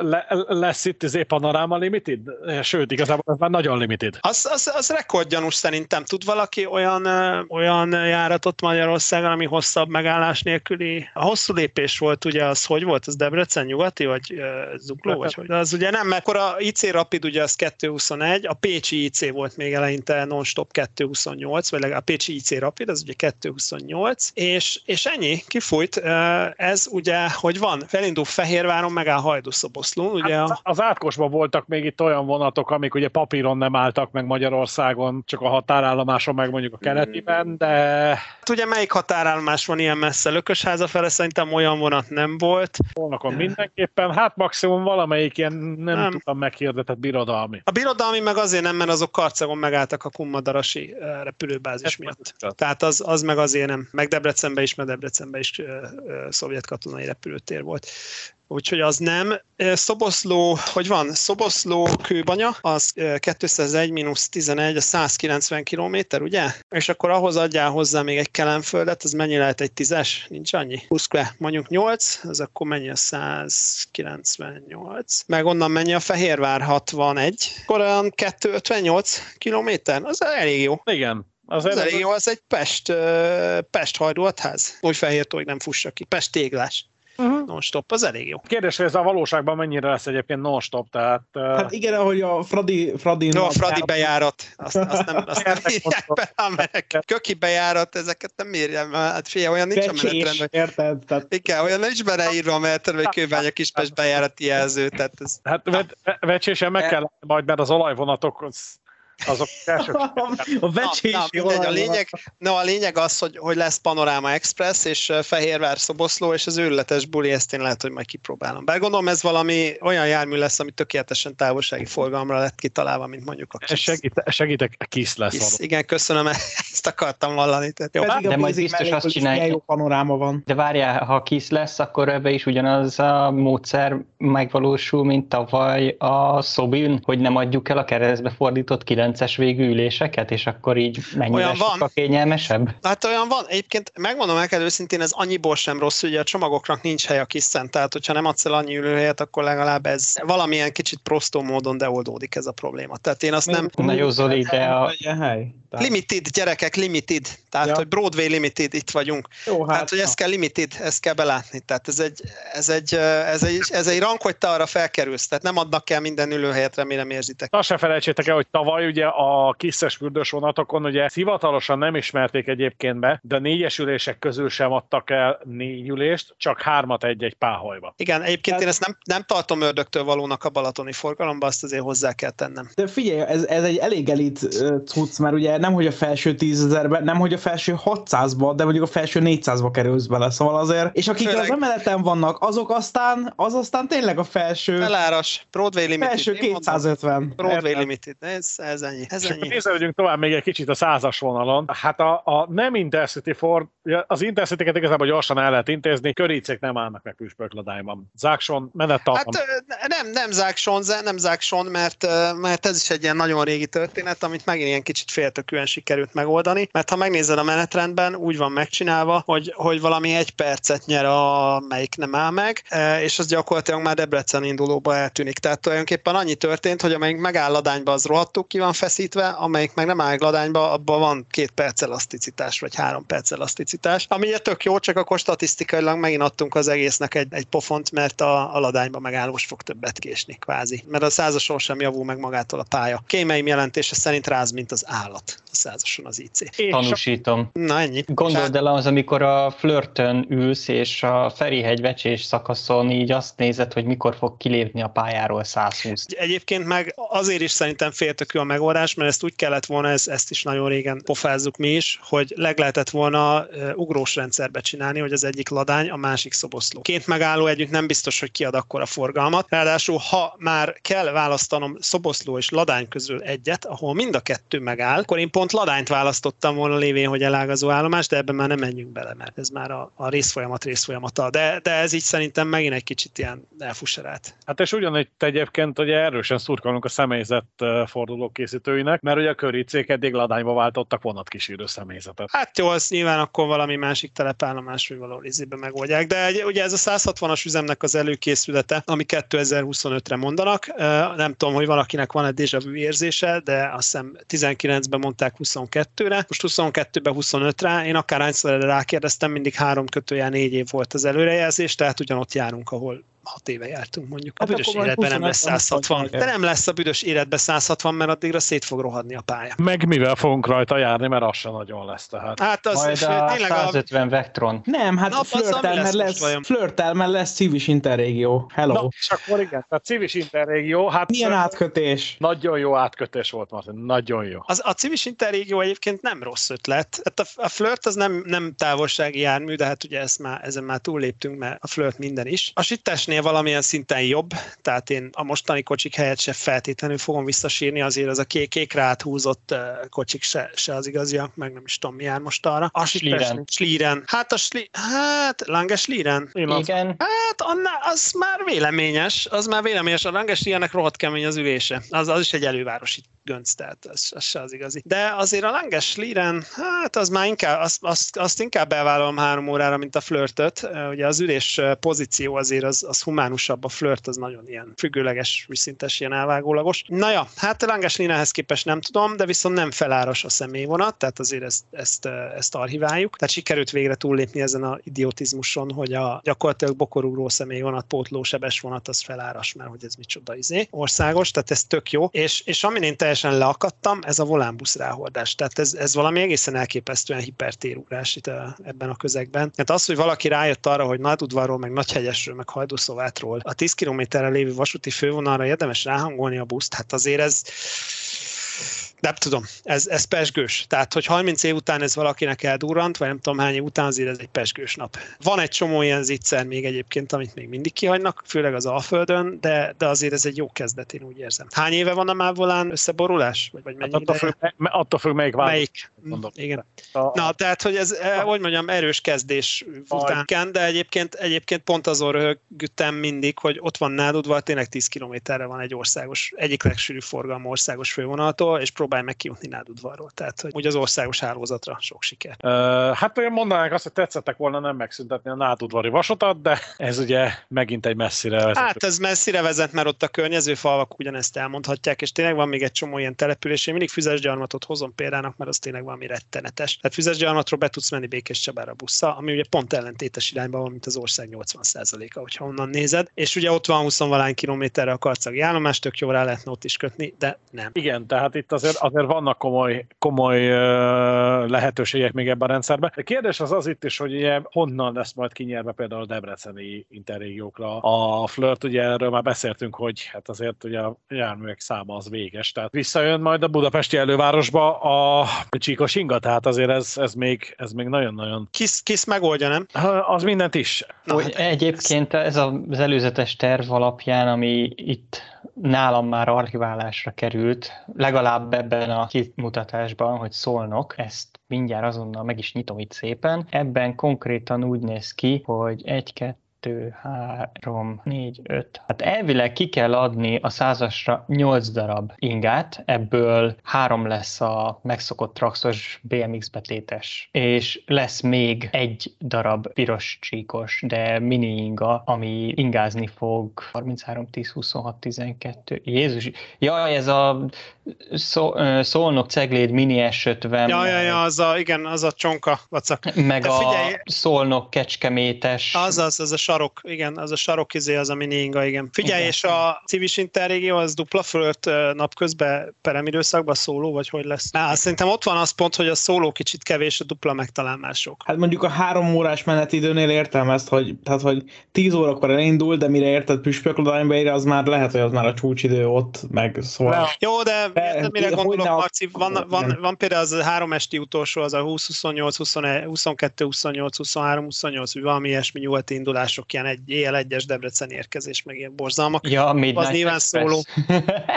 le, lesz itt az Panoráma Limited, sőt, igazából ez már nagyon limited. Az, az, az rekordgyanús szerintem. Tud valaki olyan, olyan járatot Magyarországon, ami hosszabb megállás nélküli? A hosszú lépés volt, ugye az hogy volt? Az Debrecen nyugati, vagy uh, Zugló, vagy hogy? Az ugye nem, mert akkor a IC Rapid ugye az 221, a Pécsi IC volt még eleinte non-stop 228, vagy legalább a Pécsi IC Rapid, az ugye 228, és, és ennyi, kifújt. Ez ugye, hogy van, felindul Fehérváron, megáll Hajdúszoboszlón, ugye hát, a... Az átkosban voltak még itt olyan vonatok, amik ugye papíron nem álltak meg Magyarországon, csak a határállomáson, meg mondjuk a keletiben, de... Hát ugye melyik határállomás van ilyen messze? Lökösháza fele szerintem olyan vonat nem volt. Volnakon mindenképpen, hát maximum valamelyik ilyen nem, nem. tudom meghirdetett birodalmi. A birodalmi meg azért nem, mert azok Karcagon megálltak a Kummadarasi repülőbázis Ez miatt. Tehát az, az meg azért nem. Meg Debrecenben is, mert Debrecenben is szovjet katonai repülőtér volt úgyhogy az nem. Szoboszló, hogy van? Szoboszló kőbanya, az 201-11, a 190 km, ugye? És akkor ahhoz adjál hozzá még egy kelemföldet, az mennyi lehet egy tízes? Nincs annyi? 20 mondjuk 8, az akkor mennyi a 198. Meg onnan mennyi a Fehérvár 61. Akkor olyan 258 km, az elég jó. Igen, az, az elég jó, az egy Pest, Pest hajdulatház. Úgy fehér nem fussa ki. Pest téglás uh-huh. non-stop, az elég jó. Kérdés, hogy ez a valóságban mennyire lesz egyébként non-stop, tehát... Hát igen, ahogy a Fradi... Fradi no, a Fradi bejárat, azt, azt nem, azt nem írják be. Köki bejárat, ezeket nem írják, hát fia, olyan nincs Becsés, a menetrendben. Érted? Tehát... Igen, olyan nincs beleírva a menetrendben, hogy kőbánya kispest bejárati jelző, tehát ez... Hát vecsésen meg kell majd, mert az olajvonatok azok első. a vecsési na, na, a lényeg, no, a lényeg az, hogy, hogy lesz Panorama Express, és Fehérvár Szoboszló, és az őrületes buli, ezt én lehet, hogy majd kipróbálom. Bár gondolom ez valami olyan jármű lesz, ami tökéletesen távolsági forgalomra lett kitalálva, mint mondjuk a KISZ. Segít, segítek, KISZ lesz. KISZ. Igen, köszönöm, ezt akartam vallani. Tehát jó. De majd biztos azt csinálják. Jó panoráma van. De várjál, ha KISZ lesz, akkor ebbe is ugyanaz a módszer megvalósul, mint tavaly a Szobin, hogy nem adjuk el a keresztbe fordított 9 9-es végű üléseket, és akkor így mennyire olyan van. kényelmesebb? Hát olyan van. Egyébként megmondom neked őszintén, ez annyiból sem rossz, ugye a csomagoknak nincs hely a kiszen, tehát hogyha nem adsz el annyi ülőhelyet, akkor legalább ez valamilyen kicsit prostó módon deoldódik ez a probléma. Tehát én azt nem... Na jó, Zoli, de a... Hely. Limited, gyerekek, limited. Tehát, ja. hogy Broadway limited, itt vagyunk. Jó, hát, Tehát, hogy ezt kell limited, ezt kell belátni. Tehát ez egy, ez egy, ez egy, ez egy rank, hogy te arra felkerülsz. Tehát nem adnak el minden ülőhelyet, remélem érzitek. Azt se felejtsétek el, hogy tavaly ugye a kiszes fürdős vonatokon ugye hivatalosan nem ismerték egyébként be, de négyes ülések közül sem adtak el négy ülést, csak hármat egy-egy páholyba. Igen, egyébként hát, én ezt nem, nem tartom ördögtől valónak a balatoni forgalomba, azt azért hozzá kell tennem. De figyelj, ez, ez egy elég elit cucc, mert ugye nem, hogy a felső tízezerbe, nem, hogy a felső 600-ba, de mondjuk a felső 400-ba kerülsz bele, szóval azért, és akik Főleg... az emeleten vannak, azok aztán, az aztán tényleg a felső... Feláras, Broadway Limited. Felső 250. Broadway? Limited, ez, ez ennyi. Ez ennyi. Nézzük tovább még egy kicsit a százas vonalon. Hát a, a nem Intercity Ford, az Intercity-ket igazából gyorsan el lehet intézni, köricék nem állnak meg püspökladányban. Zákson, menettartam. Hát nem, nem Zákson, nem Zákson, mert, mert ez is egy ilyen nagyon régi történet, amit megint ilyen kicsit féltökűen sikerült megoldani, mert ha megnézed a menetrendben, úgy van megcsinálva, hogy, hogy valami egy percet nyer, amelyik nem áll meg, és az gyakorlatilag már Debrecen indulóba eltűnik. Tehát tulajdonképpen annyi történt, hogy amelyik megáll ladányba, az rohadtul ki van feszítve, amelyik meg nem áll ladányba, abban van két perc elaszticitás, vagy három perc elaszticitás, ami ugye tök jó, csak akkor statisztikailag megint adtunk az egésznek egy, egy pofont, mert a, a ladányba megállós fog többet késni, kvázi. Mert a százasról sem javul meg magától a pálya. Kémeim jelentése szerint ráz, mint az állat a százason az IC. Tanúsítom. Na ennyi. Gondold el az, amikor a flörtön ülsz, és a Ferihegy vecsés szakaszon így azt nézed, hogy mikor fog kilépni a pályáról 120. Egyébként meg azért is szerintem féltökű a megoldás, mert ezt úgy kellett volna, ez, ezt is nagyon régen pofázzuk mi is, hogy leg lehetett volna ugrós rendszerbe csinálni, hogy az egyik ladány, a másik szoboszló. Két megálló együtt nem biztos, hogy kiad akkor a forgalmat. Ráadásul, ha már kell választanom szoboszló és ladány közül egyet, ahol mind a kettő megáll, akkor én pont ladányt választottam volna lévén, hogy elágazó állomás, de ebben már nem menjünk bele, mert ez már a, a részfolyamat részfolyamata. De, de ez így szerintem megint egy kicsit ilyen elfuserált. Hát és ugyanígy egyébként ugye erősen szurkolunk a személyzet fordulók készítőinek, mert ugye a köricék eddig ladányba váltottak vonatkísérő személyzetet. Hát jó, az nyilván akkor valami másik telepállomás, vagy valahol izébe megoldják, de ugye ez a 160-as üzemnek az előkészülete, ami 2025-re mondanak. Nem tudom, hogy valakinek van egy déjà vu érzése, de azt hiszem 19-ben mondták 22-re, most 22-ben 25-re. Én akárhányszor rákérdeztem, mindig három kötőjel négy év volt az előrejelzés, tehát ugyanott járunk, ahol hat éve jártunk mondjuk. A hát büdös életben nem lesz 160. De nem lesz a büdös életben 160, mert addigra szét fog rohadni a pálya. Meg mivel fogunk rajta járni, mert az sem nagyon lesz tehát. Hát az Majd a tényleg 150 a... Vectron. Nem, hát Na, flörtelmen lesz, lesz flörtelmen lesz civis interrégió. Hello. Na, és akkor igen, tehát civis interrégió. Hát Milyen átkötés? Nagyon jó átkötés volt, Martin, nagyon jó. Az, a civis interrégió egyébként nem rossz ötlet. Hát a, a flirt az nem, nem távolsági jármű, de hát ugye ezt már, ezen már túlléptünk, mert a flirt minden is. A sittesnél ennél valamilyen szinten jobb, tehát én a mostani kocsik helyett se feltétlenül fogom visszasírni, azért az a kék, kékre áthúzott kocsik se, se az igaziak, meg nem is tudom mi jár most arra. A Sliren. Sliren. Hát a Sli, hát Lange Sliren. Igen. Hát annál, az már véleményes, az már véleményes, a Lange Slirennek rohadt kemény az ülése. Az, az is egy elővárosi gönc, tehát az, az se az igazi. De azért a Langes Liren, hát az már inkább, azt, azt, azt inkább bevállalom három órára, mint a flörtöt. Ugye az ülés pozíció azért az, az humánusabb, a flört az nagyon ilyen függőleges, viszintes, ilyen elvágólagos. Na ja, hát Langes Lirenhez képest nem tudom, de viszont nem feláras a személyvonat, tehát azért ezt, ezt, ezt archiváljuk. Tehát sikerült végre túllépni ezen a idiotizmuson, hogy a gyakorlatilag bokorugró személyvonat, pótló sebes vonat az feláras, mert hogy ez micsoda izé, országos, tehát ez tök jó. És, és amin én teljesen leakadtam, ez a volánbusz ráhordás. Tehát ez, ez valami egészen elképesztően hipertérugrás itt a, ebben a közegben. Tehát az, hogy valaki rájött arra, hogy Nagyudvarról, meg Nagyhegyesről, meg Hajdúszovátról a 10 kilométerre lévő vasúti fővonalra érdemes ráhangolni a buszt, hát azért ez nem tudom, ez, ez pesgős. Tehát, hogy 30 év után ez valakinek eldurrant, vagy nem tudom hány év után, azért ez egy pesgős nap. Van egy csomó ilyen zicser még egyébként, amit még mindig kihagynak, főleg az Alföldön, de, de azért ez egy jó kezdet, én úgy érzem. Hány éve van a Mávolán összeborulás? Vagy, vagy mennyi hát attól, függ, attól függ, melyik válasz. Melyik? Mondom. Igen. A... Na, tehát, hogy ez, a... hogy mondjam, erős kezdés után, de egyébként, egyébként pont azon röhögtem mindig, hogy ott van Nádudval, tényleg 10 kilométerre van egy országos, egyik legsűrűbb forgalmú országos fővonaltól, és próbálj meg kijutni Nádudvarról. Tehát, hogy az országos hálózatra sok siker. Uh, hát olyan mondanánk azt, hogy tetszettek volna nem megszüntetni a Nádudvari vasutat, de ez ugye megint egy messzire vezet. Hát ez messzire vezet, mert ott a környező falvak ugyanezt elmondhatják, és tényleg van még egy csomó ilyen település. Én mindig füzesgyarmatot hozom példának, mert az tényleg valami rettenetes. Tehát füzesgyarmatról be tudsz menni Békés Csabára busszal, ami ugye pont ellentétes irányba van, mint az ország 80%-a, hogyha onnan nézed. És ugye ott van 20 valány kilométerre a karcagi állomás, tök jó rá lehetne ott is kötni, de nem. Igen, tehát itt azért, azért vannak komoly, komoly lehetőségek még ebben a rendszerben. A kérdés az az itt is, hogy ugye honnan lesz majd kinyerve például a debreceni interrégiókra a flirt, ugye erről már beszéltünk, hogy hát azért ugye a járművek száma az véges, tehát visszajön majd a budapesti elővárosba a csíkos inga, tehát azért ez, ez még, ez még nagyon-nagyon... Kis, kis megoldja, nem? Az mindent is. Na, hát egyébként ez az előzetes terv alapján, ami itt nálam már archiválásra került, legalább ebben a kimutatásban, hogy szólnok, ezt mindjárt azonnal meg is nyitom itt szépen. Ebben konkrétan úgy néz ki, hogy egy, kettő, 2, 3, 4, 5. Hát elvileg ki kell adni a százasra 8 darab ingát, ebből három lesz a megszokott traxos BMX betétes, és lesz még egy darab piros csíkos, de mini inga, ami ingázni fog 33, 10, 26, 12. Jézus, jaj, ez a szó, Szolnok Cegléd Mini S50. Ja, ja, ja, az a, igen, az a csonka vacak. Meg De figyelj, a Szolnok Kecskemétes. Az az, az a sarok, igen, az a sarok izé az a mini inga, igen. Figyelj, igen. és a civis interrégió az dupla fölött napközben peremidőszakban szóló, vagy hogy lesz? Á, szerintem ott van az pont, hogy a szóló kicsit kevés, a dupla meg talán mások. Hát mondjuk a három órás menetidőnél értem ezt, hogy, tehát, hogy 10 órakor elindul, de mire érted püspöklodányba az már lehet, hogy az már a csúcsidő ott, meg szóval. Jó, de, de mire gondolok, Marci, van, van, van például az a három esti utolsó, az a 20, 28, 21, 22, 28, 23, 28, vagy valami ilyesmi nyugati indulások, ilyen egy éjjel egyes Debrecen érkezés, meg ilyen borzalmak. Ja, Midnight az nyilván Express. szóló.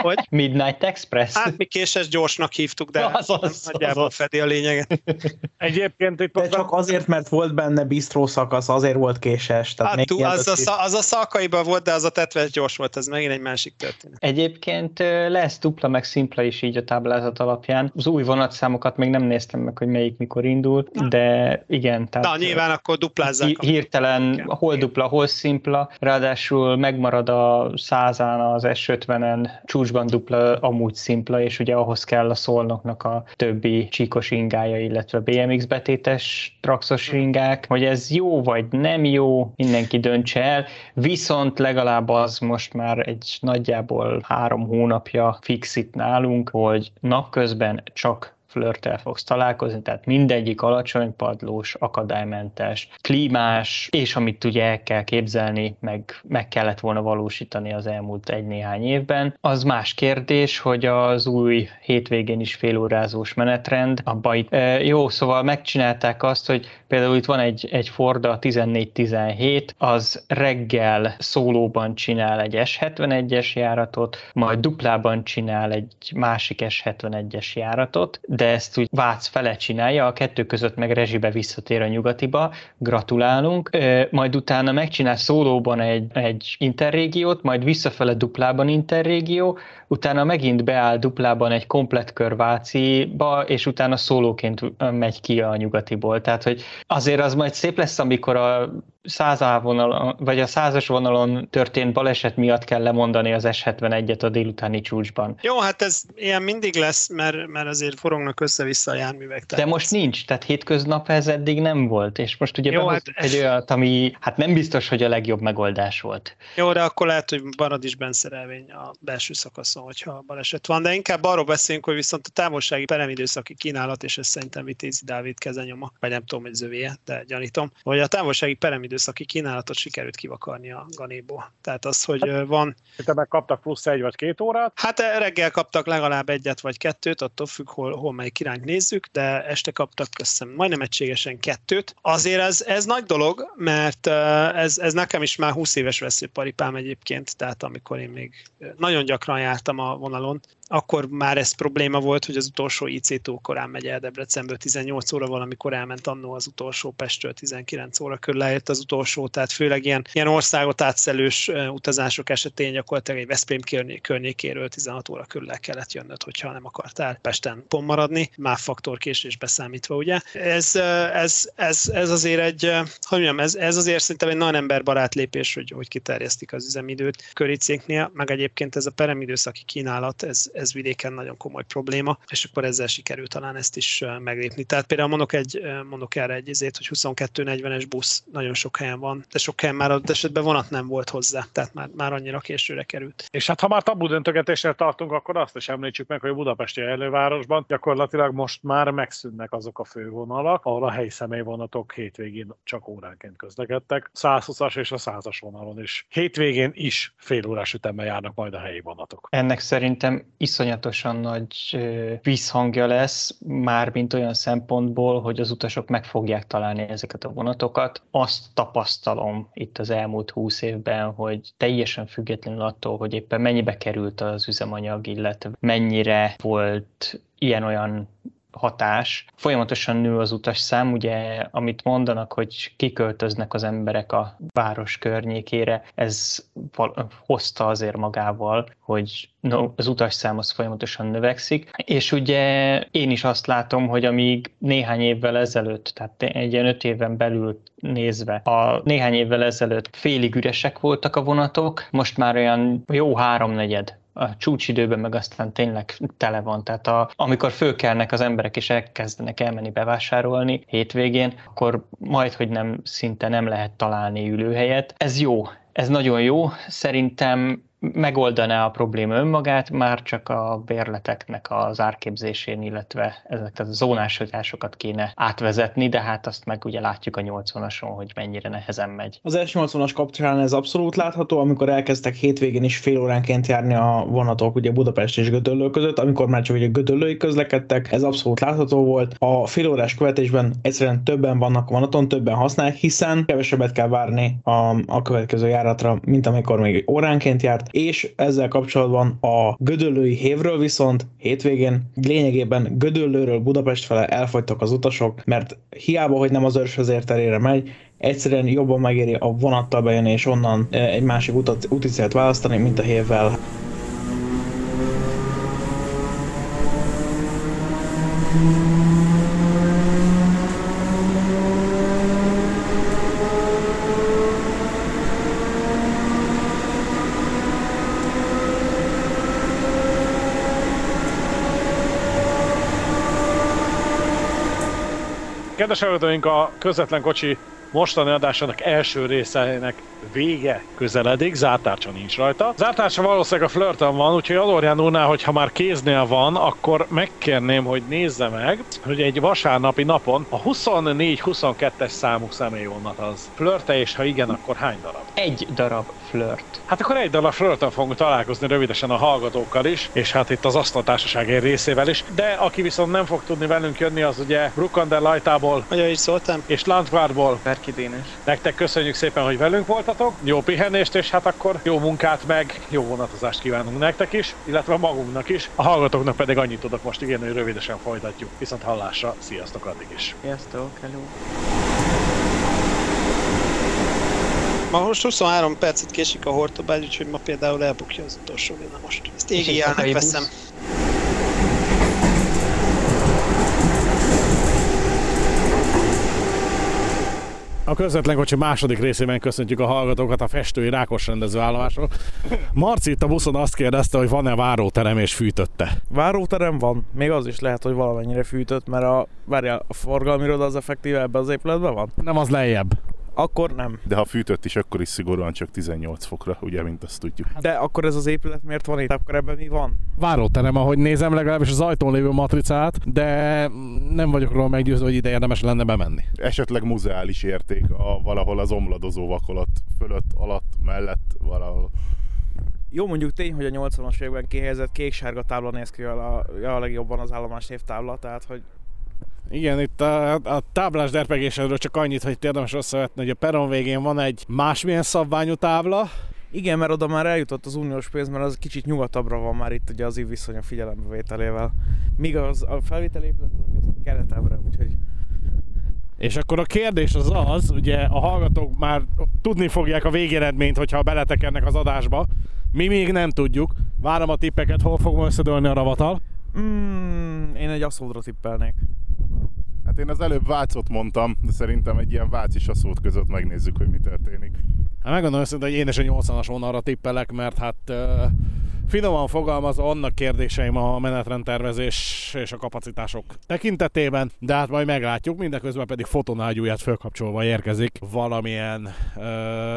Hogy? Midnight Express. Hát mi késes gyorsnak hívtuk, de Az az, nagyjából az az. fedi a lényeget. Egyébként itt De csak azért, mert volt benne bistró szakasz, azért volt késes. Tehát Hát tú, ilyen az, a, az a szalkaiban volt, de az a tetves gyors volt, ez megint egy másik történet. Egyébként lesz dupla meg szimpla is így a táblázat alapján. Az új vonatszámokat még nem néztem meg, hogy melyik mikor indul, de igen. Tehát Na, nyilván akkor duplázzák. hi- hirtelen hol dupla, hol szimpla, ráadásul megmarad a százán az S50-en csúcsban dupla, amúgy szimpla, és ugye ahhoz kell a szolnoknak a többi csíkos ingája, illetve BMX betétes traxos ingák, hogy ez jó vagy nem jó, mindenki döntse el, viszont legalább az most már egy nagyjából három hónapja fix itt nálunk, hogy napközben csak flörtel fogsz találkozni, tehát mindegyik alacsony padlós, akadálymentes, klímás, és amit ugye el kell képzelni, meg, meg kellett volna valósítani az elmúlt egy-néhány évben. Az más kérdés, hogy az új hétvégén is félórázós menetrend, abba itt, e, jó, szóval megcsinálták azt, hogy például itt van egy, egy Forda 14-17, az reggel szólóban csinál egy S71-es járatot, majd duplában csinál egy másik S71-es járatot, de ezt úgy Vác fele csinálja, a kettő között meg rezsibe visszatér a nyugatiba, gratulálunk, majd utána megcsinál szólóban egy, egy interrégiót, majd visszafele duplában interrégió, utána megint beáll duplában egy komplet kör Váciba, és utána szólóként megy ki a nyugatiból. Tehát, hogy azért az majd szép lesz, amikor a százá vonalon, vagy a százas vonalon történt baleset miatt kell lemondani az S71-et a délutáni csúcsban. Jó, hát ez ilyen mindig lesz, mert, mert azért forognak össze-vissza a járművek. De most nincs, tehát hétköznap ez eddig nem volt, és most ugye Jó, hát- egy olyat, ami hát nem biztos, hogy a legjobb megoldás volt. Jó, de akkor lehet, hogy marad is benszerelvény a belső szakaszon, hogyha baleset van. De inkább arról beszélünk, hogy viszont a távolsági peremidőszaki kínálat, és ez szerintem Vitézi Dávid kezenyoma, vagy nem tudom, hogy zövéje, de gyanítom, hogy a távolsági peremidőszaki kínálatot sikerült kivakarni a Ganéból. Tehát az, hogy ö, van, meg kaptak plusz egy vagy két órát, hát eh, reggel kaptak legalább egyet vagy kettőt, attól függ, hol, hol melyik irányt nézzük, de este kaptak hiszem majdnem egységesen kettőt. Azért ez, ez nagy dolog, mert eh, ez, ez nekem is már 20 éves veszőparipám egyébként, tehát amikor én még eh, nagyon gyakran jártam a vonalon, akkor már ez probléma volt, hogy az utolsó IC túl korán megy el Debrecenből 18 óra valamikor elment annó az utolsó Pestről 19 óra körül lejött az utolsó, tehát főleg ilyen, ilyen országot átszelős utazások esetén gyakorlatilag egy Veszprém környé- környékéről 16 óra körül le kellett jönnöd, hogyha nem akartál Pesten pont maradni, már faktor késés beszámítva, ugye. Ez, ez, ez, ez azért egy, hogy mondjam, ez, ez azért szerintem egy nagyon emberbarát lépés, hogy, hogy kiterjesztik az üzemidőt köricéknél, meg egyébként ez a peremidőszaki kínálat, ez, ez vidéken nagyon komoly probléma, és akkor ezzel sikerült talán ezt is meglépni. Tehát például mondok, egy, mondok erre egy izét, hogy 22-40-es busz nagyon sok helyen van, de sok helyen már adott esetben vonat nem volt hozzá, tehát már, már annyira későre került. És hát ha már tabu döntögetésnél tartunk, akkor azt is említsük meg, hogy a budapesti elővárosban gyakorlatilag most már megszűnnek azok a fővonalak, ahol a helyi személyvonatok hétvégén csak óránként közlekedtek. 120-as és a 100-as vonalon is. Hétvégén is fél órás ütemmel járnak majd a helyi vonatok. Ennek szerintem iszonyatosan nagy ö, vízhangja lesz, már mint olyan szempontból, hogy az utasok meg fogják találni ezeket a vonatokat. Azt tapasztalom itt az elmúlt húsz évben, hogy teljesen függetlenül attól, hogy éppen mennyibe került az üzemanyag, illetve mennyire volt ilyen-olyan hatás. Folyamatosan nő az utas szám, ugye, amit mondanak, hogy kiköltöznek az emberek a város környékére, ez hozta azért magával, hogy no, az utasszám az folyamatosan növekszik, és ugye én is azt látom, hogy amíg néhány évvel ezelőtt, tehát egy ilyen öt éven belül nézve, a néhány évvel ezelőtt félig üresek voltak a vonatok, most már olyan jó háromnegyed A csúcsidőben meg aztán tényleg tele van. Tehát a, amikor fölkelnek az emberek és elkezdenek elmenni bevásárolni hétvégén, akkor majd, hogy nem szinte nem lehet találni ülőhelyet. Ez jó, ez nagyon jó. Szerintem megoldaná a probléma önmagát, már csak a bérleteknek az árképzésén, illetve ezeket a zónásításokat kéne átvezetni, de hát azt meg ugye látjuk a 80-ason, hogy mennyire nehezen megy. Az S80-as kapcsán ez abszolút látható, amikor elkezdtek hétvégén is fél óránként járni a vonatok ugye Budapest és Gödöllő között, amikor már csak ugye Gödöllői közlekedtek, ez abszolút látható volt. A fél órás követésben egyszerűen többen vannak a vonaton, többen használják, hiszen kevesebbet kell várni a, a következő járatra, mint amikor még óránként járt, és ezzel kapcsolatban a Gödöllői hévről viszont hétvégén lényegében Gödöllőről Budapest fele elfogytak az utasok, mert hiába, hogy nem az őrsvezér terére megy, egyszerűen jobban megéri a vonattal bejönni és onnan e, egy másik utat, úticélt választani, mint a hévvel. Kedves hallgatóink, a közvetlen kocsi mostani adásának első részének vége közeledik, zártárcsa nincs rajta. Zártárcsa valószínűleg a flörtön van, úgyhogy Adorján úrnál, hogyha már kéznél van, akkor megkérném, hogy nézze meg, hogy egy vasárnapi napon a 24-22-es számú személyvonat az flörte, és ha igen, akkor hány darab? Egy darab flört. Hát akkor egy darab flörtön fogunk találkozni rövidesen a hallgatókkal is, és hát itt az asztaltársaság egy részével is, de aki viszont nem fog tudni velünk jönni, az ugye Brukander Lajtából Hogy is szóltam? és Landvárból. Berki Dénes. Nektek köszönjük szépen, hogy velünk voltatok, jó pihenést, és hát akkor jó munkát meg, jó vonatozást kívánunk nektek is, illetve magunknak is. A hallgatóknak pedig annyit tudok most igen, hogy rövidesen folytatjuk. Viszont hallásra, sziasztok addig is. Sziasztok, hello. Ma most 23 percet késik a Hortobágy, úgyhogy ma például elbukja az utolsó villamost. Ezt égi jelnek takai busz? A közvetlen kocsi második részében köszöntjük a hallgatókat a festői Rákos rendezőállomásról. Marci itt a buszon azt kérdezte, hogy van-e váróterem és fűtötte. Váróterem van, még az is lehet, hogy valamennyire fűtött, mert a, várjál, a forgalmi az effektíve ebben az épületben van? Nem az lejjebb. Akkor nem. De ha fűtött is, akkor is szigorúan csak 18 fokra, ugye, mint azt tudjuk. De akkor ez az épület miért van itt? Akkor ebben mi van? Váróterem, ahogy nézem legalábbis az ajtón lévő matricát, de nem vagyok róla meggyőző, hogy ide érdemes lenne bemenni. Esetleg muzeális érték a, valahol az omladozó vakolat fölött, alatt, mellett, valahol. Jó, mondjuk tény, hogy a 80-as években kihelyezett kék-sárga tábla néz ki a, a legjobban az állomás névtábla, tehát hogy Igen, itt a, a táblás derpegésedről csak annyit, hogy érdemes összevetni, hogy a peron végén van egy másmilyen szabványú tábla, igen, mert oda már eljutott az uniós pénz, mert az kicsit nyugatabbra van már itt ugye az viszonyok figyelembevételével. Míg az, a felvételi épület az keletebbre, úgyhogy És akkor a kérdés az az, ugye a hallgatók már tudni fogják a végeredményt, hogyha beletekernek az adásba. Mi még nem tudjuk. Várom a tippeket, hol fogom összedőlni a ravatal. mm, én egy aszódra tippelnék. Hát én az előbb Vácot mondtam, de szerintem egy ilyen Vác és a szót között megnézzük, hogy mi történik. Hát megmondom őszintén, hogy én is a 80-as vonalra tippelek, mert hát uh, finoman fogalmazva annak kérdéseim a menetrendtervezés és a kapacitások tekintetében, de hát majd meglátjuk, mindeközben pedig fotonágyúját fölkapcsolva érkezik valamilyen uh,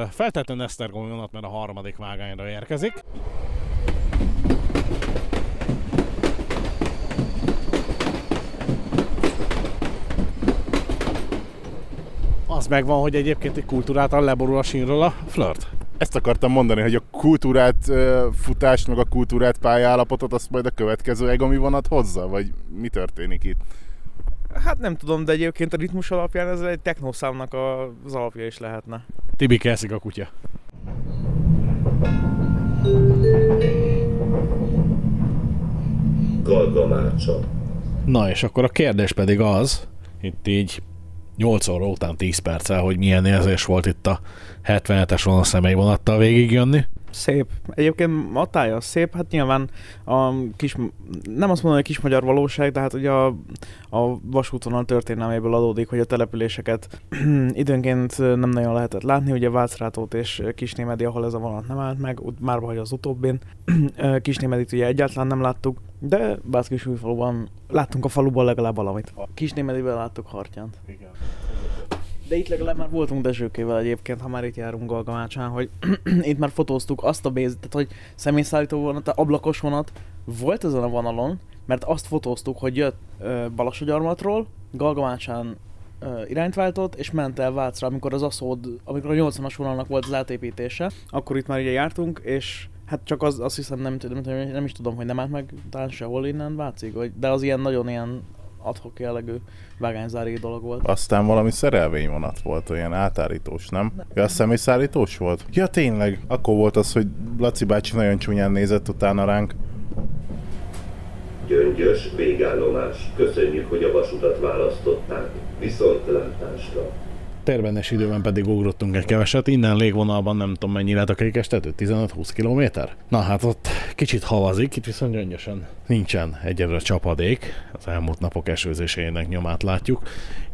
feltétlenül Esztergomi mert a harmadik vágányra érkezik. Az megvan, hogy egyébként egy kultúráltan leborul a sínről a flirt. Ezt akartam mondani, hogy a kultúrát futást, meg a kultúrát pályállapotot azt majd a következő egami vonat hozza, vagy mi történik itt? Hát nem tudom, de egyébként a ritmus alapján ez egy technoszámnak a- az alapja is lehetne. Tibi keszik a kutya. Galgamácsa. Na és akkor a kérdés pedig az, itt így 8 óra után 10 perccel, hogy milyen érzés volt itt a 77-es vonal személyvonattal végigjönni. Szép. Egyébként a tája szép, hát nyilván a kis, nem azt mondom, hogy kis magyar valóság, de hát ugye a, a vasútvonal történelméből adódik, hogy a településeket időnként nem nagyon lehetett látni, ugye Vácrátót és Kisnémedi, ahol ez a vonat nem állt meg, már vagy az utóbbin. Kisnémedit ugye egyáltalán nem láttuk, de Bászkisújfaluban láttunk a faluban legalább valamit. Kisnémediben láttuk Hartyánt. Igen. De itt legalább már voltunk Dezsőkével egyébként, ha már itt járunk Galgamácsán, hogy itt már fotóztuk azt a béz, tehát hogy személyszállító vonat, ablakos vonat volt ezen a vonalon, mert azt fotóztuk, hogy jött ö, Balassagyarmatról, Galgamácsán ö, irányt váltott, és ment el Vácra, amikor az Aszód, amikor a 80-as vonalnak volt az átépítése, akkor itt már ugye jártunk, és Hát csak az, azt hiszem nem, nem, nem, nem is tudom, hogy nem állt meg talán sehol innen Vácig, vagy, de az ilyen nagyon ilyen adhok jellegű vágányzári dolog volt. Aztán valami szerelvényvonat volt, olyan átállítós, nem? Ja, a személyszállítós volt? Ja, tényleg. Akkor volt az, hogy Laci bácsi nagyon csúnyán nézett utána ránk. Gyöngyös végállomás. Köszönjük, hogy a vasutat választották. Viszontlátásra. Térbenes időben pedig ugrottunk egy keveset, innen légvonalban nem tudom mennyi lehet a kékestető, 15-20 km. Na hát ott kicsit havazik, itt viszont gyöngyösen nincsen egyedül csapadék, az elmúlt napok esőzésének nyomát látjuk,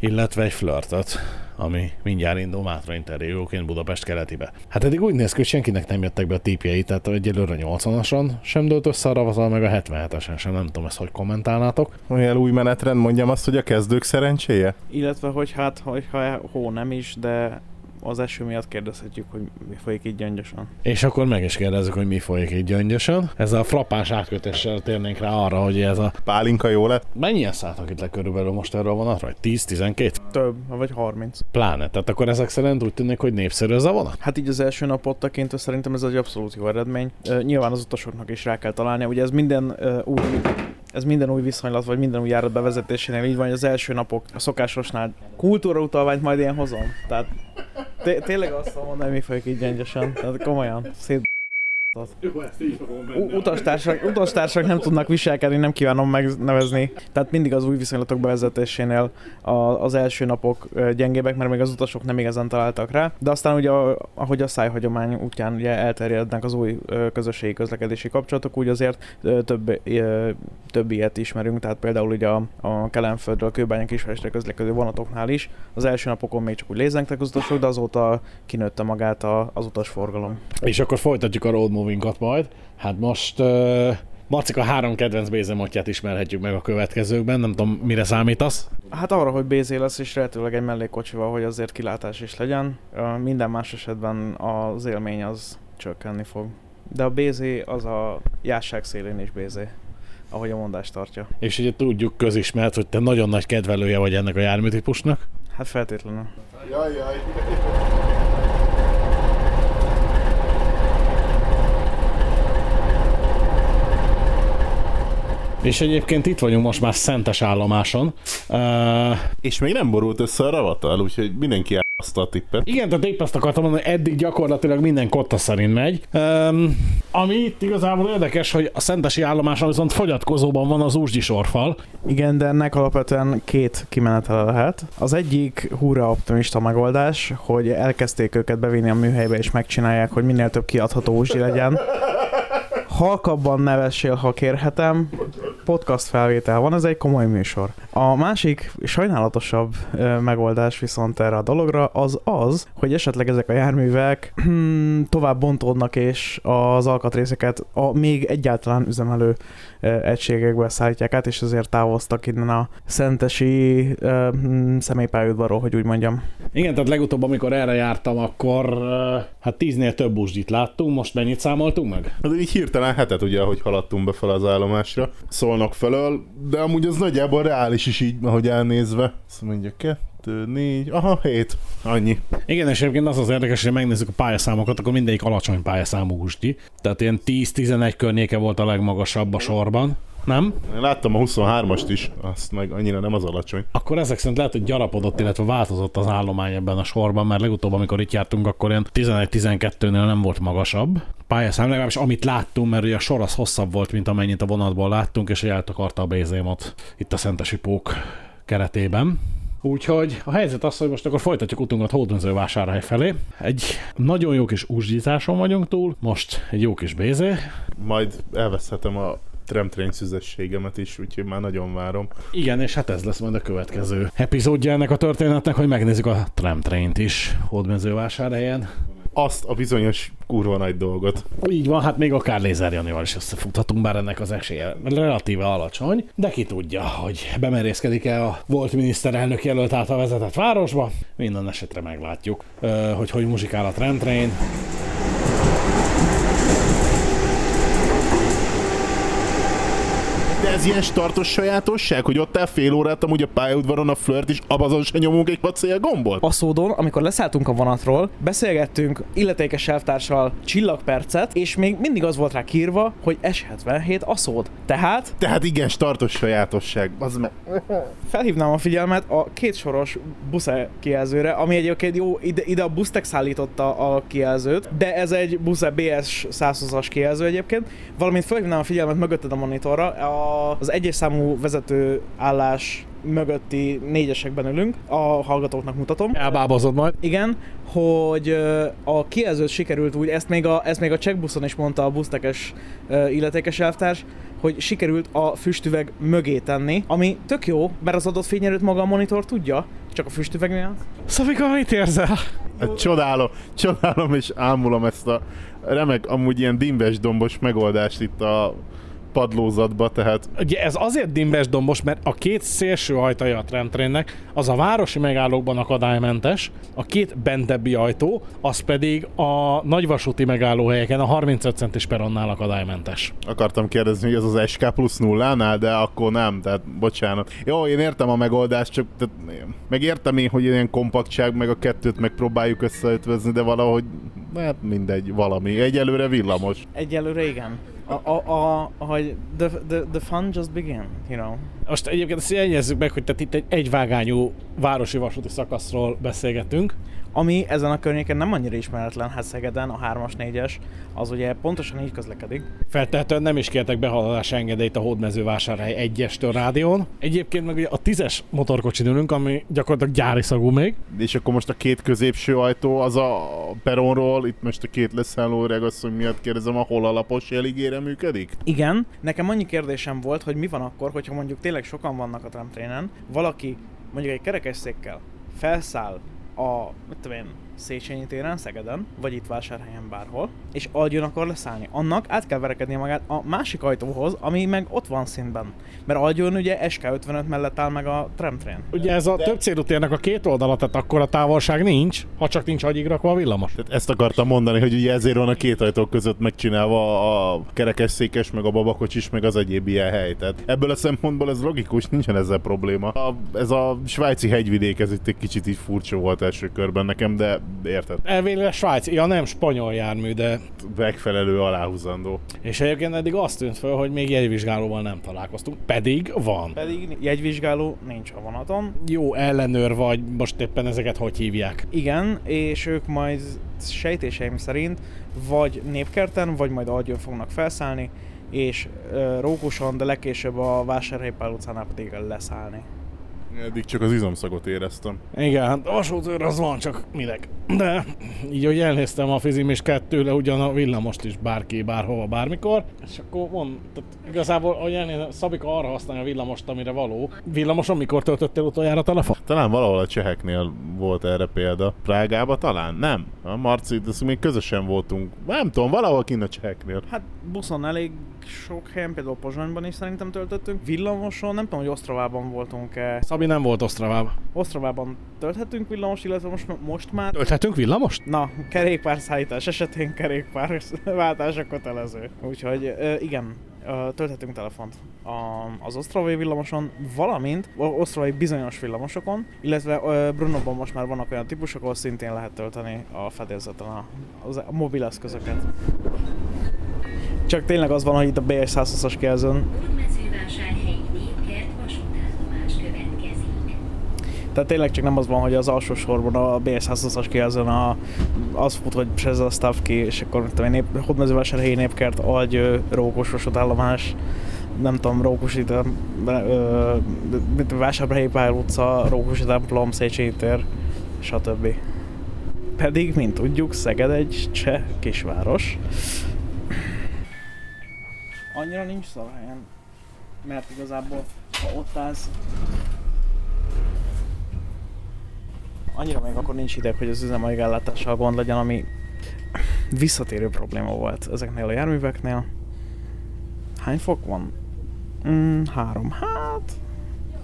illetve egy flörtöt, ami mindjárt indul Mátra interjúként Budapest keletibe. Hát eddig úgy néz ki, hogy senkinek nem jöttek be a típjei, tehát egyelőre 80-ason sem dőlt össze a ravatal, meg a 77-esen sem, nem tudom ezt, hogy kommentálnátok. Olyan új menetrend, mondjam azt, hogy a kezdők szerencséje? Illetve, hogy hát, hogyha hó nem is, de az eső miatt kérdezhetjük, hogy mi folyik így gyöngyösen. És akkor meg is kérdezzük, hogy mi folyik így gyöngyösen. Ez a frappás átkötéssel térnénk rá arra, hogy ez a... Pálinka jó lett? Mennyien szálltak itt le körülbelül most erről a vonatra? 10-12? Több, vagy 30. Pláne. Tehát akkor ezek szerint úgy tűnik, hogy népszerű ez a vonat? Hát így az első napot tekintve szerintem ez egy abszolút jó eredmény. Uh, nyilván az utasoknak is rá kell találni, ugye ez minden uh, új ez minden új viszonylat, vagy minden új járat bevezetésénél így van, hogy az első napok a szokásosnál kultúra utalványt majd ilyen hozom. Tehát té- tényleg azt mondom hogy mi folyik így gyöngyösen. Tehát komolyan, szét Utastársak, utastársak nem tudnak viselkedni, nem kívánom megnevezni. Tehát mindig az új viszonylatok bevezetésénél a, az első napok gyengébbek, mert még az utasok nem igazán találtak rá. De aztán ugye, ahogy a szájhagyomány útján ugye elterjednek az új közösségi közlekedési kapcsolatok, úgy azért több, több ilyet ismerünk, tehát például ugye a, a Kelenföldről, a Kőbányán Kisvestre közlekedő vonatoknál is. Az első napokon még csak úgy lézengtek az utasok, de azóta kinőtte magát a, az utasforgalom. És akkor folytatjuk a road movingot majd. Hát most uh, Marcika három kedvenc bézemotját ismerhetjük meg a következőkben, nem tudom, mire számítasz? Hát arra, hogy bézé lesz, és lehetőleg egy mellékkocsival, hogy azért kilátás is legyen. Uh, minden más esetben az élmény az csökkenni fog. De a bézé az a jásság szélén is bézé ahogy a mondás tartja. És ugye tudjuk közismert, hogy te nagyon nagy kedvelője vagy ennek a járműtípusnak? Hát feltétlenül. Jaj, jaj. És egyébként itt vagyunk most már Szentes állomáson. Uh, És még nem borult össze a ravatal, úgyhogy mindenki azt a tippet. igen, tehát épp azt akartam mondani, hogy eddig gyakorlatilag minden kotta szerint megy. Um, ami itt igazából érdekes, hogy a Szentesi állomáson viszont fogyatkozóban van az úzsgyi sorfal. Igen, de ennek alapvetően két kimenetele lehet. Az egyik húra optimista megoldás, hogy elkezdték őket bevinni a műhelybe és megcsinálják, hogy minél több kiadható úzsdi legyen. Halkabban nevessél, ha kérhetem. Podcast felvétel van, ez egy komoly műsor. A másik sajnálatosabb ö, megoldás viszont erre a dologra az az, hogy esetleg ezek a járművek hmm, tovább bontódnak és az alkatrészeket a még egyáltalán üzemelő egységekbe szállítják át, és azért távoztak innen a szentesi mm, személypályaudvarról, hogy úgy mondjam. Igen, tehát legutóbb, amikor erre jártam, akkor hát tíznél több busdit láttunk, most mennyit számoltunk meg? Hát így hirtelen hetet ugye, ahogy haladtunk be fel az állomásra, szólnak felől, de amúgy az nagyjából reális is így, ahogy elnézve. Azt mondjuk, 2, 4, aha, hét, annyi. Igen, és egyébként az az érdekes, hogy megnézzük a pályaszámokat, akkor mindegyik alacsony pályaszámú húsdi. Tehát ilyen 10-11 környéke volt a legmagasabb a sorban. Nem? Én láttam a 23-ast is, azt meg annyira nem az alacsony. Akkor ezek szerint lehet, hogy gyarapodott, illetve változott az állomány ebben a sorban, mert legutóbb, amikor itt jártunk, akkor ilyen 11-12-nél nem volt magasabb pályaszám, legalábbis amit láttunk, mert ugye a sor az hosszabb volt, mint amennyit a vonatból láttunk, és eltakarta a bézémot itt a Szentesi Pók keretében. Úgyhogy a helyzet az, hogy most akkor folytatjuk utunkat Hódmezővásárhely felé. Egy nagyon jó kis úsgyításon vagyunk túl, most egy jó kis bézé. Majd elveszhetem a tramtrain szüzességemet is, úgyhogy már nagyon várom. Igen, és hát ez lesz majd a következő epizódja ennek a történetnek, hogy megnézzük a tramtraint is Hódmezővásárhelyen. Azt a bizonyos kurva nagy dolgot. Így van, hát még akár Lézer Janival is összefuthatunk, bár ennek az esélye relatíve alacsony, de ki tudja, hogy bemerészkedik-e a volt miniszterelnök jelölt által vezetett városba. Minden esetre meglátjuk, hogy hogy muzsikál a. De ez ilyen startos sajátosság, hogy ott áll fél órát amúgy a pályaudvaron a flirt, és abazon se nyomunk egy pacél gombot? Aszódon, amikor leszálltunk a vonatról, beszélgettünk illetékes elvtársal csillagpercet, és még mindig az volt rá kírva, hogy S77 aszód. Tehát Tehát igen, startos sajátosság. Az me- felhívnám a figyelmet a két soros busze kijelzőre, ami egyébként jó, ide, ide a Busztek szállította a kijelzőt, de ez egy busze BS 120-as kijelző egyébként, valamint felhívnám a figyelmet mögötted a monitorra, a, az egyes számú vezető állás mögötti négyesekben ülünk, a hallgatóknak mutatom. Elbábozod majd. Igen, hogy a kijelzőt sikerült úgy, ezt még a, ezt még a checkbuszon is mondta a busztekes illetékes elvtárs, hogy sikerült a füstüveg mögé tenni, ami tök jó, mert az adott fényerőt maga a monitor tudja, csak a füstüveg miatt. Szavika, mit érzel? Hát csodálom, csodálom és ámulom ezt a remek, amúgy ilyen dimbes dombos megoldást itt a padlózatba, tehát Ugye ez azért dimbes dombos, mert a két szélső ajtaja a tramtrainnek, az a városi megállókban akadálymentes, a két bentebbi ajtó, az pedig a nagyvasúti megállóhelyeken a 35 centis peronnál akadálymentes. akartam kérdezni, hogy ez az SK plusz nullánál, de akkor nem, tehát bocsánat. Jó, én értem a megoldást, csak tehát, meg értem én, hogy ilyen kompaktság, meg a kettőt megpróbáljuk összeötvezni, de valahogy, hát mindegy, valami. Egyelőre villamos. Egyelőre igen. A, a, hogy the, the, the fun just begin, you know. Most egyébként azt jegyezzük meg, hogy tehát itt egy egyvágányú városi vasúti szakaszról beszélgetünk. Ami ezen a környéken nem annyira ismeretlen, hát Szegeden a 3-as, 4-es, az ugye pontosan így közlekedik. Feltehetően nem is kértek behaladási engedélyt a Hódmezővásárhely 1-estől rádión. Egyébként meg ugye a 10-es motorkocsin ülünk, ami gyakorlatilag gyári szagú még. És akkor most a két középső ajtó az a peronról, itt most a két leszálló regasszony miatt kérdezem, ahol alapos jeligére működik? Igen, nekem annyi kérdésem volt, hogy mi van akkor, hogyha mondjuk tényleg sokan vannak a tramtrénen, valaki mondjuk egy kerekesszékkel felszáll a, mit tudom én, Széchenyi téren, Szegeden, vagy itt vásárhelyen bárhol, és Algyon akar leszállni. Annak át kell verekednie magát a másik ajtóhoz, ami meg ott van színben. Mert Algyon ugye SK55 mellett áll meg a tramtrain. Ugye ez a több célú térnek a két oldala, tehát akkor a távolság nincs, ha csak nincs agyig rakva a villamos. Tehát ezt akartam mondani, hogy ugye ezért van a két ajtó között megcsinálva a kerekesszékes, meg a babakocsis, meg az egyéb ilyen hely. Tehát ebből a szempontból ez logikus, nincsen ezzel probléma. A, ez a svájci hegyvidék, ez itt egy kicsit így furcsa volt első körben nekem, de érted? Elvéle Svájc, ja nem spanyol jármű, de... Megfelelő aláhúzandó. És egyébként eddig azt tűnt fel, hogy még jegyvizsgálóval nem találkoztunk, pedig van. Pedig jegyvizsgáló nincs a vonaton. Jó ellenőr vagy, most éppen ezeket hogy hívják? Igen, és ők majd sejtéseim szerint vagy Népkerten, vagy majd Algyon fognak felszállni, és uh, Rókuson, de legkésőbb a Vásárhelypál utcánál pedig leszállni. Eddig csak az izomszagot éreztem. Igen, hát a vasútőr az van, csak minek. De így, hogy elnéztem a fizim és kettőle ugyan a villamost is bárki, bárhova, bármikor, és akkor van, tehát igazából, hogy elnézem, Szabika arra használja a villamost, amire való. Villamoson mikor töltöttél utoljára a telefon? Talán valahol a cseheknél volt erre példa. Prágába talán? Nem. A Marci, de még közösen voltunk. Nem tudom, valahol kint a cseheknél. Hát buszon elég sok helyen, például Pozsonyban is szerintem töltöttünk. Villamoson, nem tudom, hogy Osztravában voltunk-e. Szabi nem volt Osztravában. Osztravában tölthetünk villamos, illetve most, most már... Tölthetünk villamost? Na, kerékpárszállítás esetén kerékpárváltás a kötelező. Úgyhogy igen, tölthetünk telefont az osztravai villamoson, valamint osztravai bizonyos villamosokon, illetve Brunóban most már vannak olyan típusok, ahol szintén lehet tölteni a fedélzeten a, a mobil eszközöket. Csak tényleg az van, hogy itt a BS 120-as kijelzőn Hódmezővásárhelyi Népkert vasútállomás következik. Tehát tényleg csak nem az van, hogy az alsó sorban a BS 120-as kijelzőn a, az fut, hogy Pseza Stavki, és akkor mit tudom nép, Hódmezővásárhelyi népkert, Algy, Rókos vasútállomás, nem tudom, Rókusi, Vásárhelyi Pál utca, Rókusi templom, Széchenyi tér, stb. Pedig, mint tudjuk, Szeged egy cseh kisváros. Annyira nincs szalahelyen, mert igazából, ha ott állsz, annyira még akkor nincs ideg, hogy az üzemellátással gond legyen, ami visszatérő probléma volt ezeknél a járműveknél. Hány fok van? Mm, három. Hát,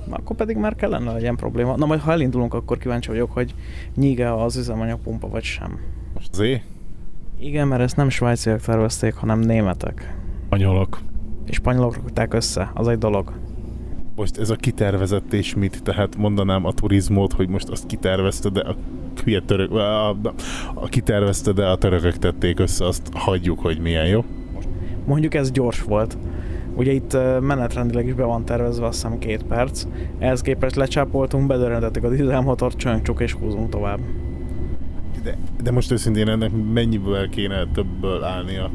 akkor pedig már kellene legyen probléma. Na majd ha elindulunk, akkor kíváncsi vagyok, hogy nyíge az üzemanyagpumpa vagy sem. Most zé? Igen, mert ezt nem svájciak tervezték, hanem németek. Spanyolok. És spanyolok rakták össze, az egy dolog. Most ez a kitervezett és mit? Tehát mondanám a turizmót, hogy most azt kitervezte, de a hülye török, a, a, a kitervezte, de a törökök tették össze, azt hagyjuk, hogy milyen jó. Mondjuk ez gyors volt. Ugye itt menetrendileg is be van tervezve azt hiszem két perc. Ehhez képest lecsápoltunk, bedörrendettük a dízelmotort, csönkcsuk és húzunk tovább. De, de most őszintén ennek mennyiből kéne többből állnia?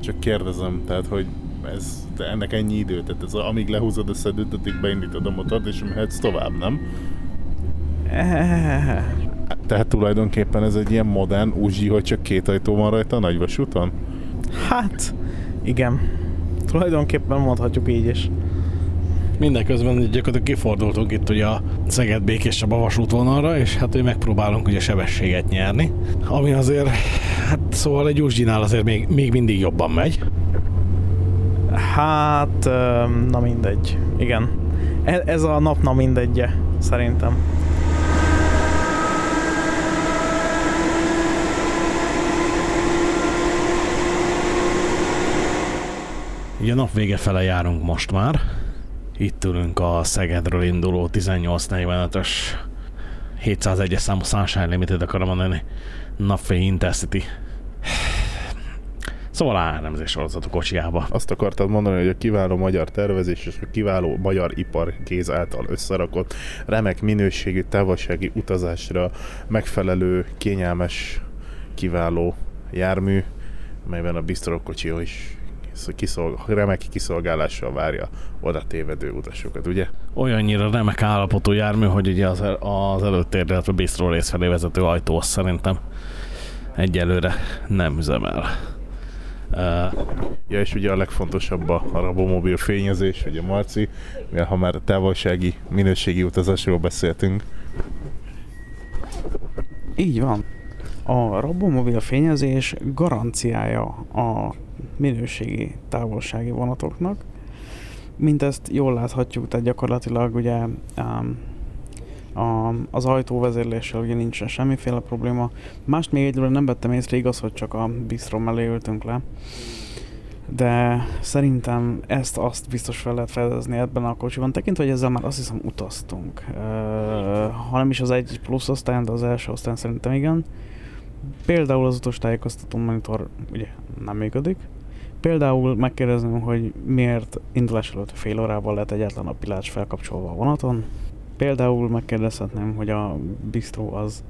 Csak kérdezem, tehát hogy ez, de ennek ennyi idő, tehát ez, amíg lehúzod a szedőt, addig beindítod a motort, és mehetsz tovább, nem? Tehát tulajdonképpen ez egy ilyen modern Uzi, hogy csak két ajtó van rajta a nagyvasúton? Hát, igen. Tulajdonképpen mondhatjuk így is. Mindeközben gyakorlatilag kifordultunk itt ugye a Szeged Békés Csaba vasútvonalra, és hát hogy megpróbálunk ugye sebességet nyerni, ami azért, hát szóval egy Uzsinál azért még, még mindig jobban megy. Hát, na mindegy. Igen. E- ez a nap na mindegye, szerintem. Ugye nap vége fele járunk most már. Itt ülünk a Szegedről induló 1845-ös 701-es számú Sunshine Limited akarom mondani. Napfény Intercity. Szóval áramzés sorozat a kocsiába. Azt akartad mondani, hogy a kiváló magyar tervezés és a kiváló magyar ipar kéz által összerakott remek minőségű távolsági utazásra megfelelő, kényelmes, kiváló jármű, melyben a bisztrokocsi is kiszolg, remek kiszolgálással várja oda tévedő utasokat, ugye? Olyannyira remek állapotú jármű, hogy ugye az, el, az előtérre, illetve bistro rész felé vezető ajtó azt szerintem egyelőre nem üzemel. Ja, és ugye a legfontosabb a Rabomobil fényezés, ugye Marci, mivel ha már távolsági, minőségi utazásról beszéltünk. Így van. A Rabomobil fényezés garanciája a minőségi távolsági vonatoknak. Mint ezt jól láthatjuk, tehát gyakorlatilag ugye um, a, az ajtóvezérléssel ugye nincsen semmiféle probléma. Mást még egyről nem vettem észre, igaz, hogy csak a bistro mellé ültünk le. De szerintem ezt azt biztos fel lehet fedezni ebben a kocsiban, tekintve, hogy ezzel már azt hiszem utaztunk. Uh, ha nem is az egy plusz osztályon, de az első osztályon szerintem igen. Például az utas tájékoztató monitor ugye nem működik. Például megkérdezném, hogy miért indulás előtt fél órával lett egyetlen a pilács felkapcsolva a vonaton. Például megkérdezhetném, hogy a bistro az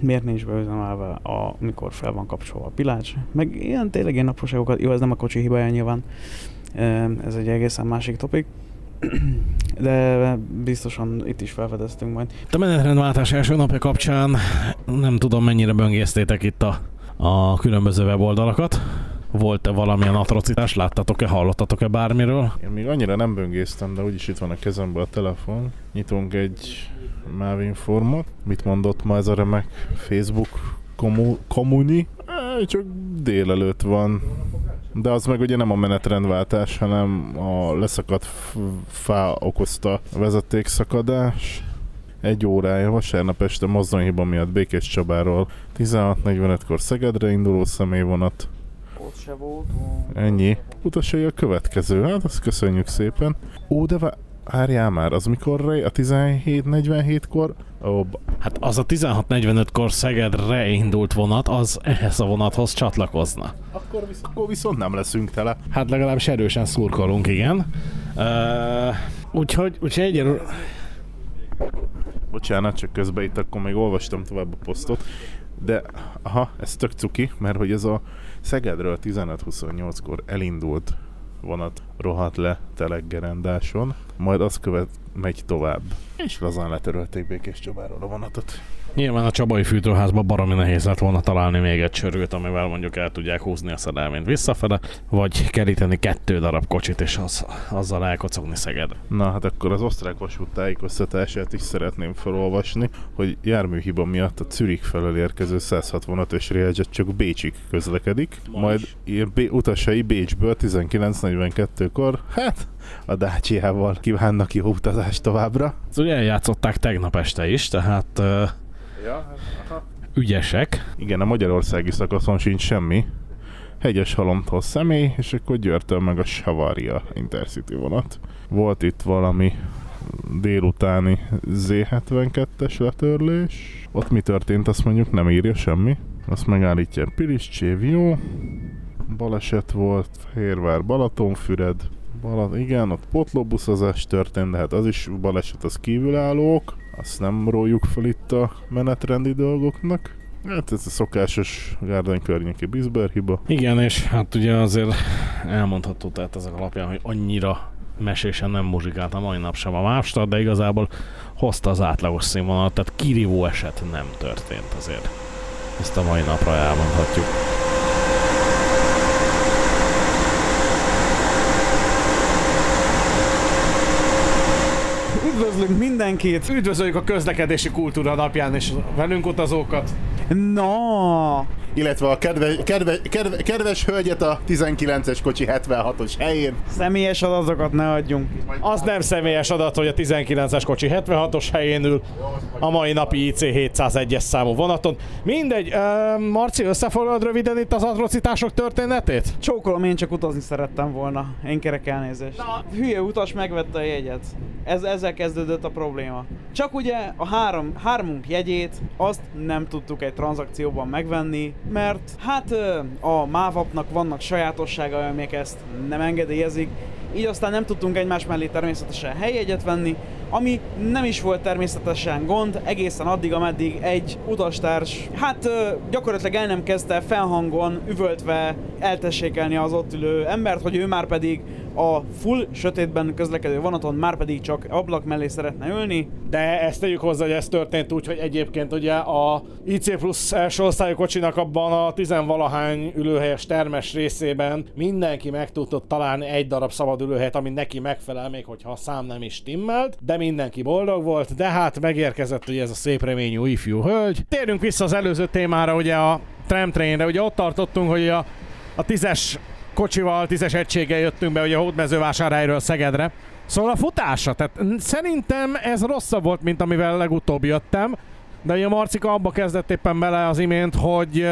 miért nincs beüzemelve, amikor fel van kapcsolva a pilács. Meg ilyen tényleg ilyen apróságokat, jó, ez nem a kocsi hibája nyilván, ez egy egészen másik topik, de biztosan itt is felfedeztünk majd. A menetrendváltás első napja kapcsán nem tudom mennyire böngésztétek itt a, a különböző weboldalakat. Volt-e valamilyen atrocitás? Láttatok-e, hallottatok-e bármiről? Én még annyira nem böngésztem, de úgyis itt van a kezemben a telefon. Nyitunk egy Mavin formot. Mit mondott ma ez a remek Facebook komu- komuni? Csak délelőtt van. De az meg ugye nem a menetrendváltás, hanem a leszakadt fá okozta vezetékszakadás. Egy órája vasárnap este mozdonyhiba miatt Békés Csabáról 16.45-kor Szegedre induló személyvonat ott se voltunk. Ennyi. Utasai a következő, hát azt köszönjük szépen. Ó, de várjál már, az mikor a 17.47-kor? Ó, hát az a 16.45-kor Szegedre indult vonat, az ehhez a vonathoz csatlakozna. Akkor, visz- akkor viszont nem leszünk tele. Hát legalábbis erősen szurkolunk, igen. Uh, úgyhogy, úgyhogy egyelőre... Bocsánat, csak közben itt akkor még olvastam tovább a posztot. De, aha, ez tök cuki, mert hogy ez a Szegedről 15-28-kor elindult vonat rohadt le Teleggerendáson, majd azt követ megy tovább. És lazán letörölték Békés Csabáról a vonatot. Nyilván a Csabai fűtőházban baromi nehéz lett volna találni még egy csörőt, amivel mondjuk el tudják húzni a szerelményt visszafele, vagy keríteni kettő darab kocsit, és az, azzal elkocogni Szeged. Na hát akkor az osztrák vasút tájékoztatását is szeretném felolvasni, hogy járműhiba miatt a Zürich felől érkező 165-ös Railjet csak Bécsig közlekedik, Ma majd ilyen Bé- utasai Bécsből 19.42-kor, hát a Dacia-val kívánnak jó utazást továbbra. Ezt ugye eljátszották tegnap este is, tehát uh, Ja, ügyesek. Igen, a magyarországi szakaszon sincs semmi. Hegyes halomtól személy, és akkor Győrtől meg a Savaria Intercity vonat. Volt itt valami délutáni Z72-es letörlés. Ott mi történt, azt mondjuk nem írja semmi. Azt megállítja Piliscsév, jó. Baleset volt, Fehérvár, Balatonfüred. Balat, igen, ott potlóbuszozás történt, de hát az is baleset, az kívülállók. Azt nem róljuk fel itt a menetrendi dolgoknak. Hát ez a szokásos Gárden környéki Bisber hiba. Igen, és hát ugye azért elmondható tehát ezek alapján, hogy annyira mesésen nem muzsikált a mai nap sem a Mávstad, de igazából hozta az átlagos színvonalat, tehát kirívó eset nem történt azért. Ezt a mai napra elmondhatjuk. Üdvözlünk mindenkit! Üdvözöljük a közlekedési kultúra napján és velünk utazókat. Na, Illetve a kedve, kedve, kedve, kedves hölgyet a 19-es kocsi 76-os helyén. személyes adatokat ne adjunk. Az nem személyes adat, hogy a 19-es kocsi 76-os helyén ül a mai napi IC 701-es számú vonaton. Mindegy, uh, Marci, összefoglalod röviden itt az atrocitások történetét? Csókolom, én csak utazni szerettem volna. Én kerek elnézést. Na, hülye utas megvette a jegyet. Ez, ezzel kezdődött a probléma. Csak ugye a három, hármunk jegyét azt nem tudtuk egy tranzakcióban megvenni, mert hát a mávapnak vannak sajátosságai, amik ezt nem engedélyezik, így aztán nem tudtunk egymás mellé természetesen helyjegyet venni, ami nem is volt természetesen gond, egészen addig, ameddig egy utastárs, hát gyakorlatilag el nem kezdte felhangon, üvöltve eltessékelni az ott ülő embert, hogy ő már pedig a full sötétben közlekedő vonaton már pedig csak ablak mellé szeretne ülni. De ezt tegyük hozzá, hogy ez történt úgy, hogy egyébként ugye a IC plusz első osztályú kocsinak abban a tizenvalahány ülőhelyes termes részében mindenki meg tudott találni egy darab szabad ülőhelyet, ami neki megfelel, még hogyha a szám nem is timmelt, de mindenki boldog volt, de hát megérkezett ugye ez a szép reményű ifjú hölgy. Térjünk vissza az előző témára, ugye a tramtrainre, ugye ott tartottunk, hogy a, a tízes kocsival, tízes egységgel jöttünk be ugye a Hódmezővásárhelyről Szegedre. Szóval a futása, tehát szerintem ez rosszabb volt, mint amivel legutóbb jöttem, de ugye Marcika abba kezdett éppen bele az imént, hogy,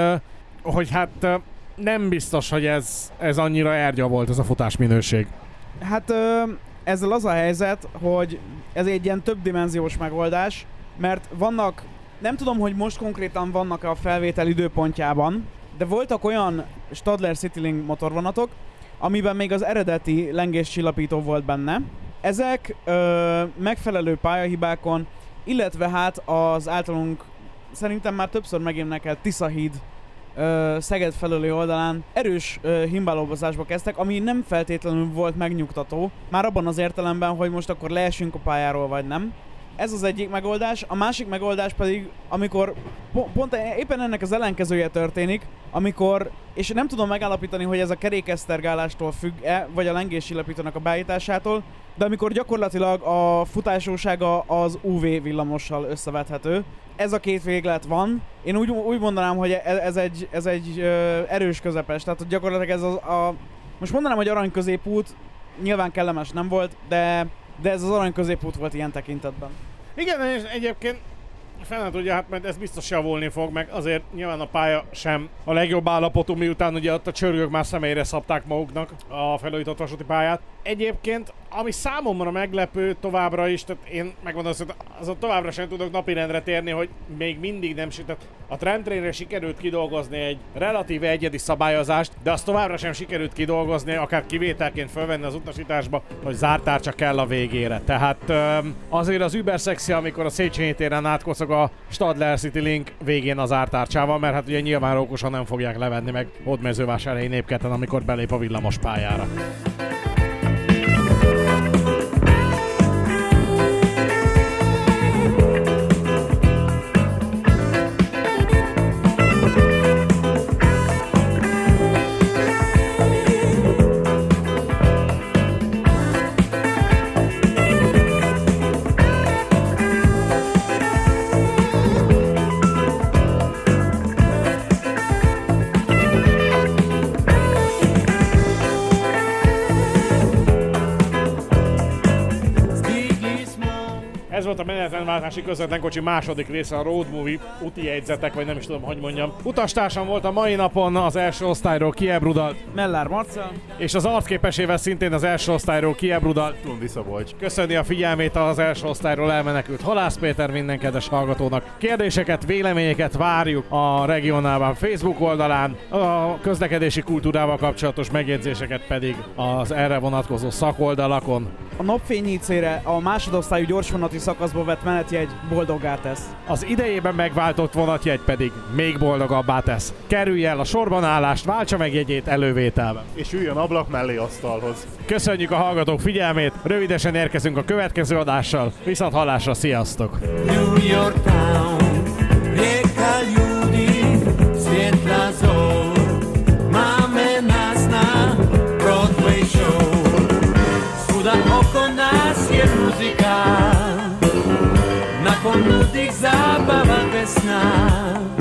hogy hát nem biztos, hogy ez, ez annyira ergya volt ez a futás minőség. Hát ö, ezzel az a helyzet, hogy ez egy ilyen többdimenziós megoldás, mert vannak, nem tudom, hogy most konkrétan vannak a felvétel időpontjában, de voltak olyan Stadler Citylink motorvonatok, amiben még az eredeti lengéscsillapító volt benne. Ezek ö, megfelelő pályahibákon, illetve hát az általunk szerintem már többször megémnekelt Tiszahíd ö, Szeged felőli oldalán erős ö, himbálózásba kezdtek, ami nem feltétlenül volt megnyugtató, már abban az értelemben, hogy most akkor leesünk a pályáról vagy nem. Ez az egyik megoldás, a másik megoldás pedig, amikor po- pont éppen ennek az ellenkezője történik, amikor, és nem tudom megállapítani, hogy ez a kerékesztergálástól függ-e, vagy a lengésillapítónak a beállításától, de amikor gyakorlatilag a futásósága az UV villamossal összevethető, ez a két véglet van. Én úgy, úgy mondanám, hogy e- ez egy, ez egy erős közepes, tehát hogy gyakorlatilag ez az a... Most mondanám, hogy arany középút, nyilván kellemes nem volt, de, de ez az arany középút volt ilyen tekintetben. Igen, és egyébként fel tudja, hát mert ez biztos javulni fog, meg azért nyilván a pálya sem a legjobb állapotú, miután ugye ott a csörgők már személyre szabták maguknak a felújított vasúti pályát. Egyébként, ami számomra meglepő továbbra is, tehát én megmondom, hogy azon továbbra sem tudok napirendre térni, hogy még mindig nem sikerült. A tramtrainre sikerült kidolgozni egy relatíve egyedi szabályozást, de azt továbbra sem sikerült kidolgozni, akár kivételként fölvenni az utasításba, hogy zártárcsa kell a végére. Tehát azért az Uber szexi, amikor a Széchenyi téren átkocog a Stadler City Link végén az ártárcsával, mert hát ugye nyilván rókusan nem fogják levenni meg Hódmezővásárhelyi népketen, amikor belép a villamos pályára. Volt a menetrendváltási közvetlen kocsi második része, a Road Movie, úti jegyzetek, vagy nem is tudom, hogy mondjam. Utastársam volt a mai napon az első osztályról Kiebrudalt, Mellár Marcel. és az arcképesével szintén az első osztályról Kiebrudalt. Tundi Szabolcs. Köszöni a figyelmét az első osztályról elmenekült Halász Péter minden kedves hallgatónak. Kérdéseket, véleményeket várjuk a regionálban Facebook oldalán, a közlekedési kultúrával kapcsolatos megjegyzéseket pedig az erre vonatkozó szakoldalakon. A napfényícére a másodosztályú gyorsvonati szakaszba vett menetjegy boldoggá tesz. Az idejében megváltott vonatjegy pedig még boldogabbá tesz. Kerülj el a sorban állást, váltsa meg jegyét elővételben. És üljön ablak mellé asztalhoz. Köszönjük a hallgatók figyelmét, rövidesen érkezünk a következő adással. Viszont hallásra, sziasztok! New York Town, zor. Máme nás na Broadway show. Spuda oko it's not.